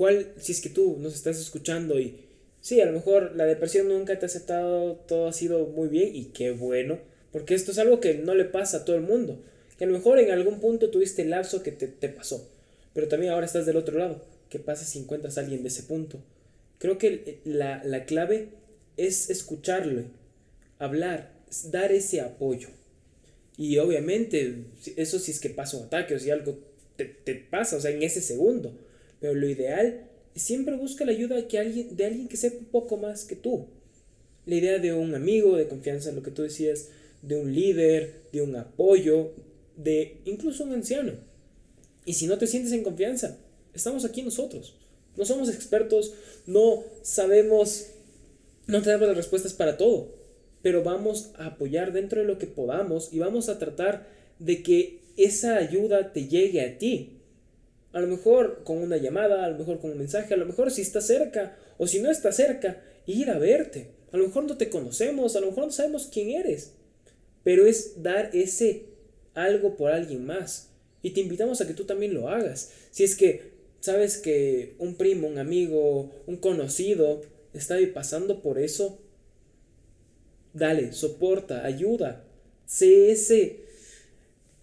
¿Cuál, si es que tú nos estás escuchando y sí, a lo mejor la depresión nunca te ha aceptado, todo ha sido muy bien y qué bueno, Porque esto es algo que no le pasa a todo el mundo. Que a lo mejor en algún punto tuviste el lapso que te, te pasó. Pero también ahora estás del otro lado. ¿Qué pasa si encuentras a alguien de ese punto? Creo que la, la clave es escucharle, hablar, dar ese apoyo. Y obviamente, eso si es que pasa un ataque o si algo te, te pasa, o sea, en ese segundo. Pero lo ideal siempre busca la ayuda que alguien, de alguien que sepa un poco más que tú. La idea de un amigo de confianza, lo que tú decías, de un líder, de un apoyo, de incluso un anciano. Y si no te sientes en confianza, estamos aquí nosotros. No somos expertos, no sabemos, no tenemos las respuestas para todo, pero vamos a apoyar dentro de lo que podamos y vamos a tratar de que esa ayuda te llegue a ti. A lo mejor con una llamada, a lo mejor con un mensaje, a lo mejor si está cerca o si no está cerca, ir a verte. A lo mejor no te conocemos, a lo mejor no sabemos quién eres, pero es dar ese algo por alguien más. Y te invitamos a que tú también lo hagas. Si es que sabes que un primo, un amigo, un conocido está pasando por eso, dale, soporta, ayuda. Sé ese,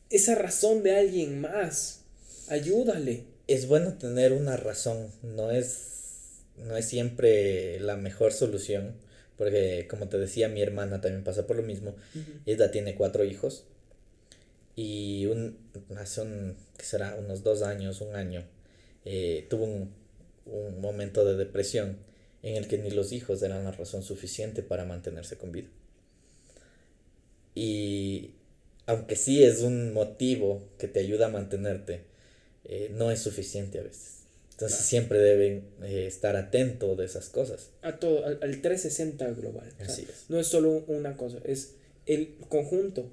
esa razón de alguien más. Ayúdale. Es bueno tener una razón, no es, no es siempre la mejor solución, porque como te decía, mi hermana también pasa por lo mismo. Ella tiene cuatro hijos y un, hace un, ¿qué será? Unos dos años, un año, eh, tuvo un, un momento de depresión en el que ni los hijos eran la razón suficiente para mantenerse con vida. Y aunque sí es un motivo que te ayuda a mantenerte, eh, no es suficiente a veces. Entonces siempre deben eh, estar atentos de esas cosas. A todo, al, al 360 global. Así es. No es solo una cosa, es el conjunto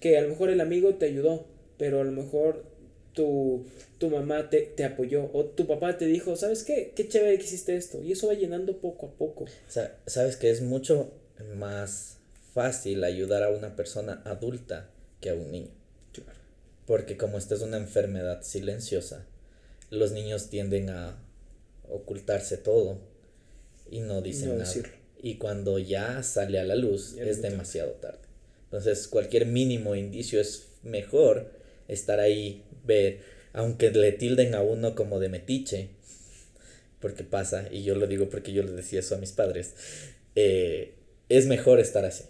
que a lo mejor el amigo te ayudó, pero a lo mejor tu, tu mamá te, te, apoyó o tu papá te dijo, ¿sabes qué? Qué chévere que hiciste esto. Y eso va llenando poco a poco. O sea, sabes que es mucho más fácil ayudar a una persona adulta que a un niño. Claro. Porque como esta es una enfermedad silenciosa, los niños tienden a ocultarse todo y no dicen No nada. decirlo. Y cuando ya sale a la luz Ya es tarde. demasiado tarde. Entonces cualquier mínimo indicio es mejor estar ahí, ver, aunque le tilden a uno como de metiche, porque pasa, y yo lo digo porque yo le decía eso a mis padres, eh, es mejor estar así.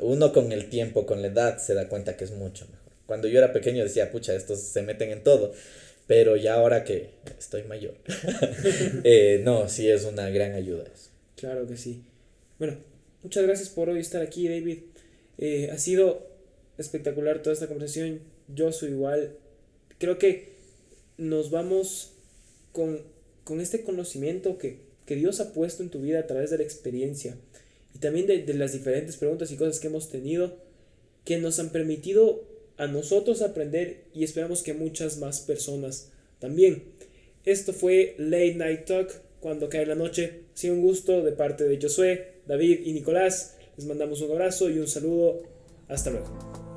Uno con el tiempo, con la edad, se da cuenta que es mucho mejor. Cuando yo era pequeño decía, pucha, estos se meten en todo, pero ya ahora que estoy mayor, eh, no, sí es una gran ayuda eso. Claro que sí. Bueno, muchas gracias por hoy estar aquí, David. Eh, ha sido espectacular toda esta conversación. Yo soy igual. Creo que nos vamos con, con este conocimiento que, que Dios ha puesto en tu vida a través de la experiencia y también de, de las diferentes preguntas y cosas que hemos tenido que nos han permitido a nosotros aprender y esperamos que muchas más personas también. Esto fue Late Night Talk cuando cae la noche. Ha sido un gusto de parte de Josué, David y Nicolás. Les mandamos un abrazo y un saludo. Hasta luego.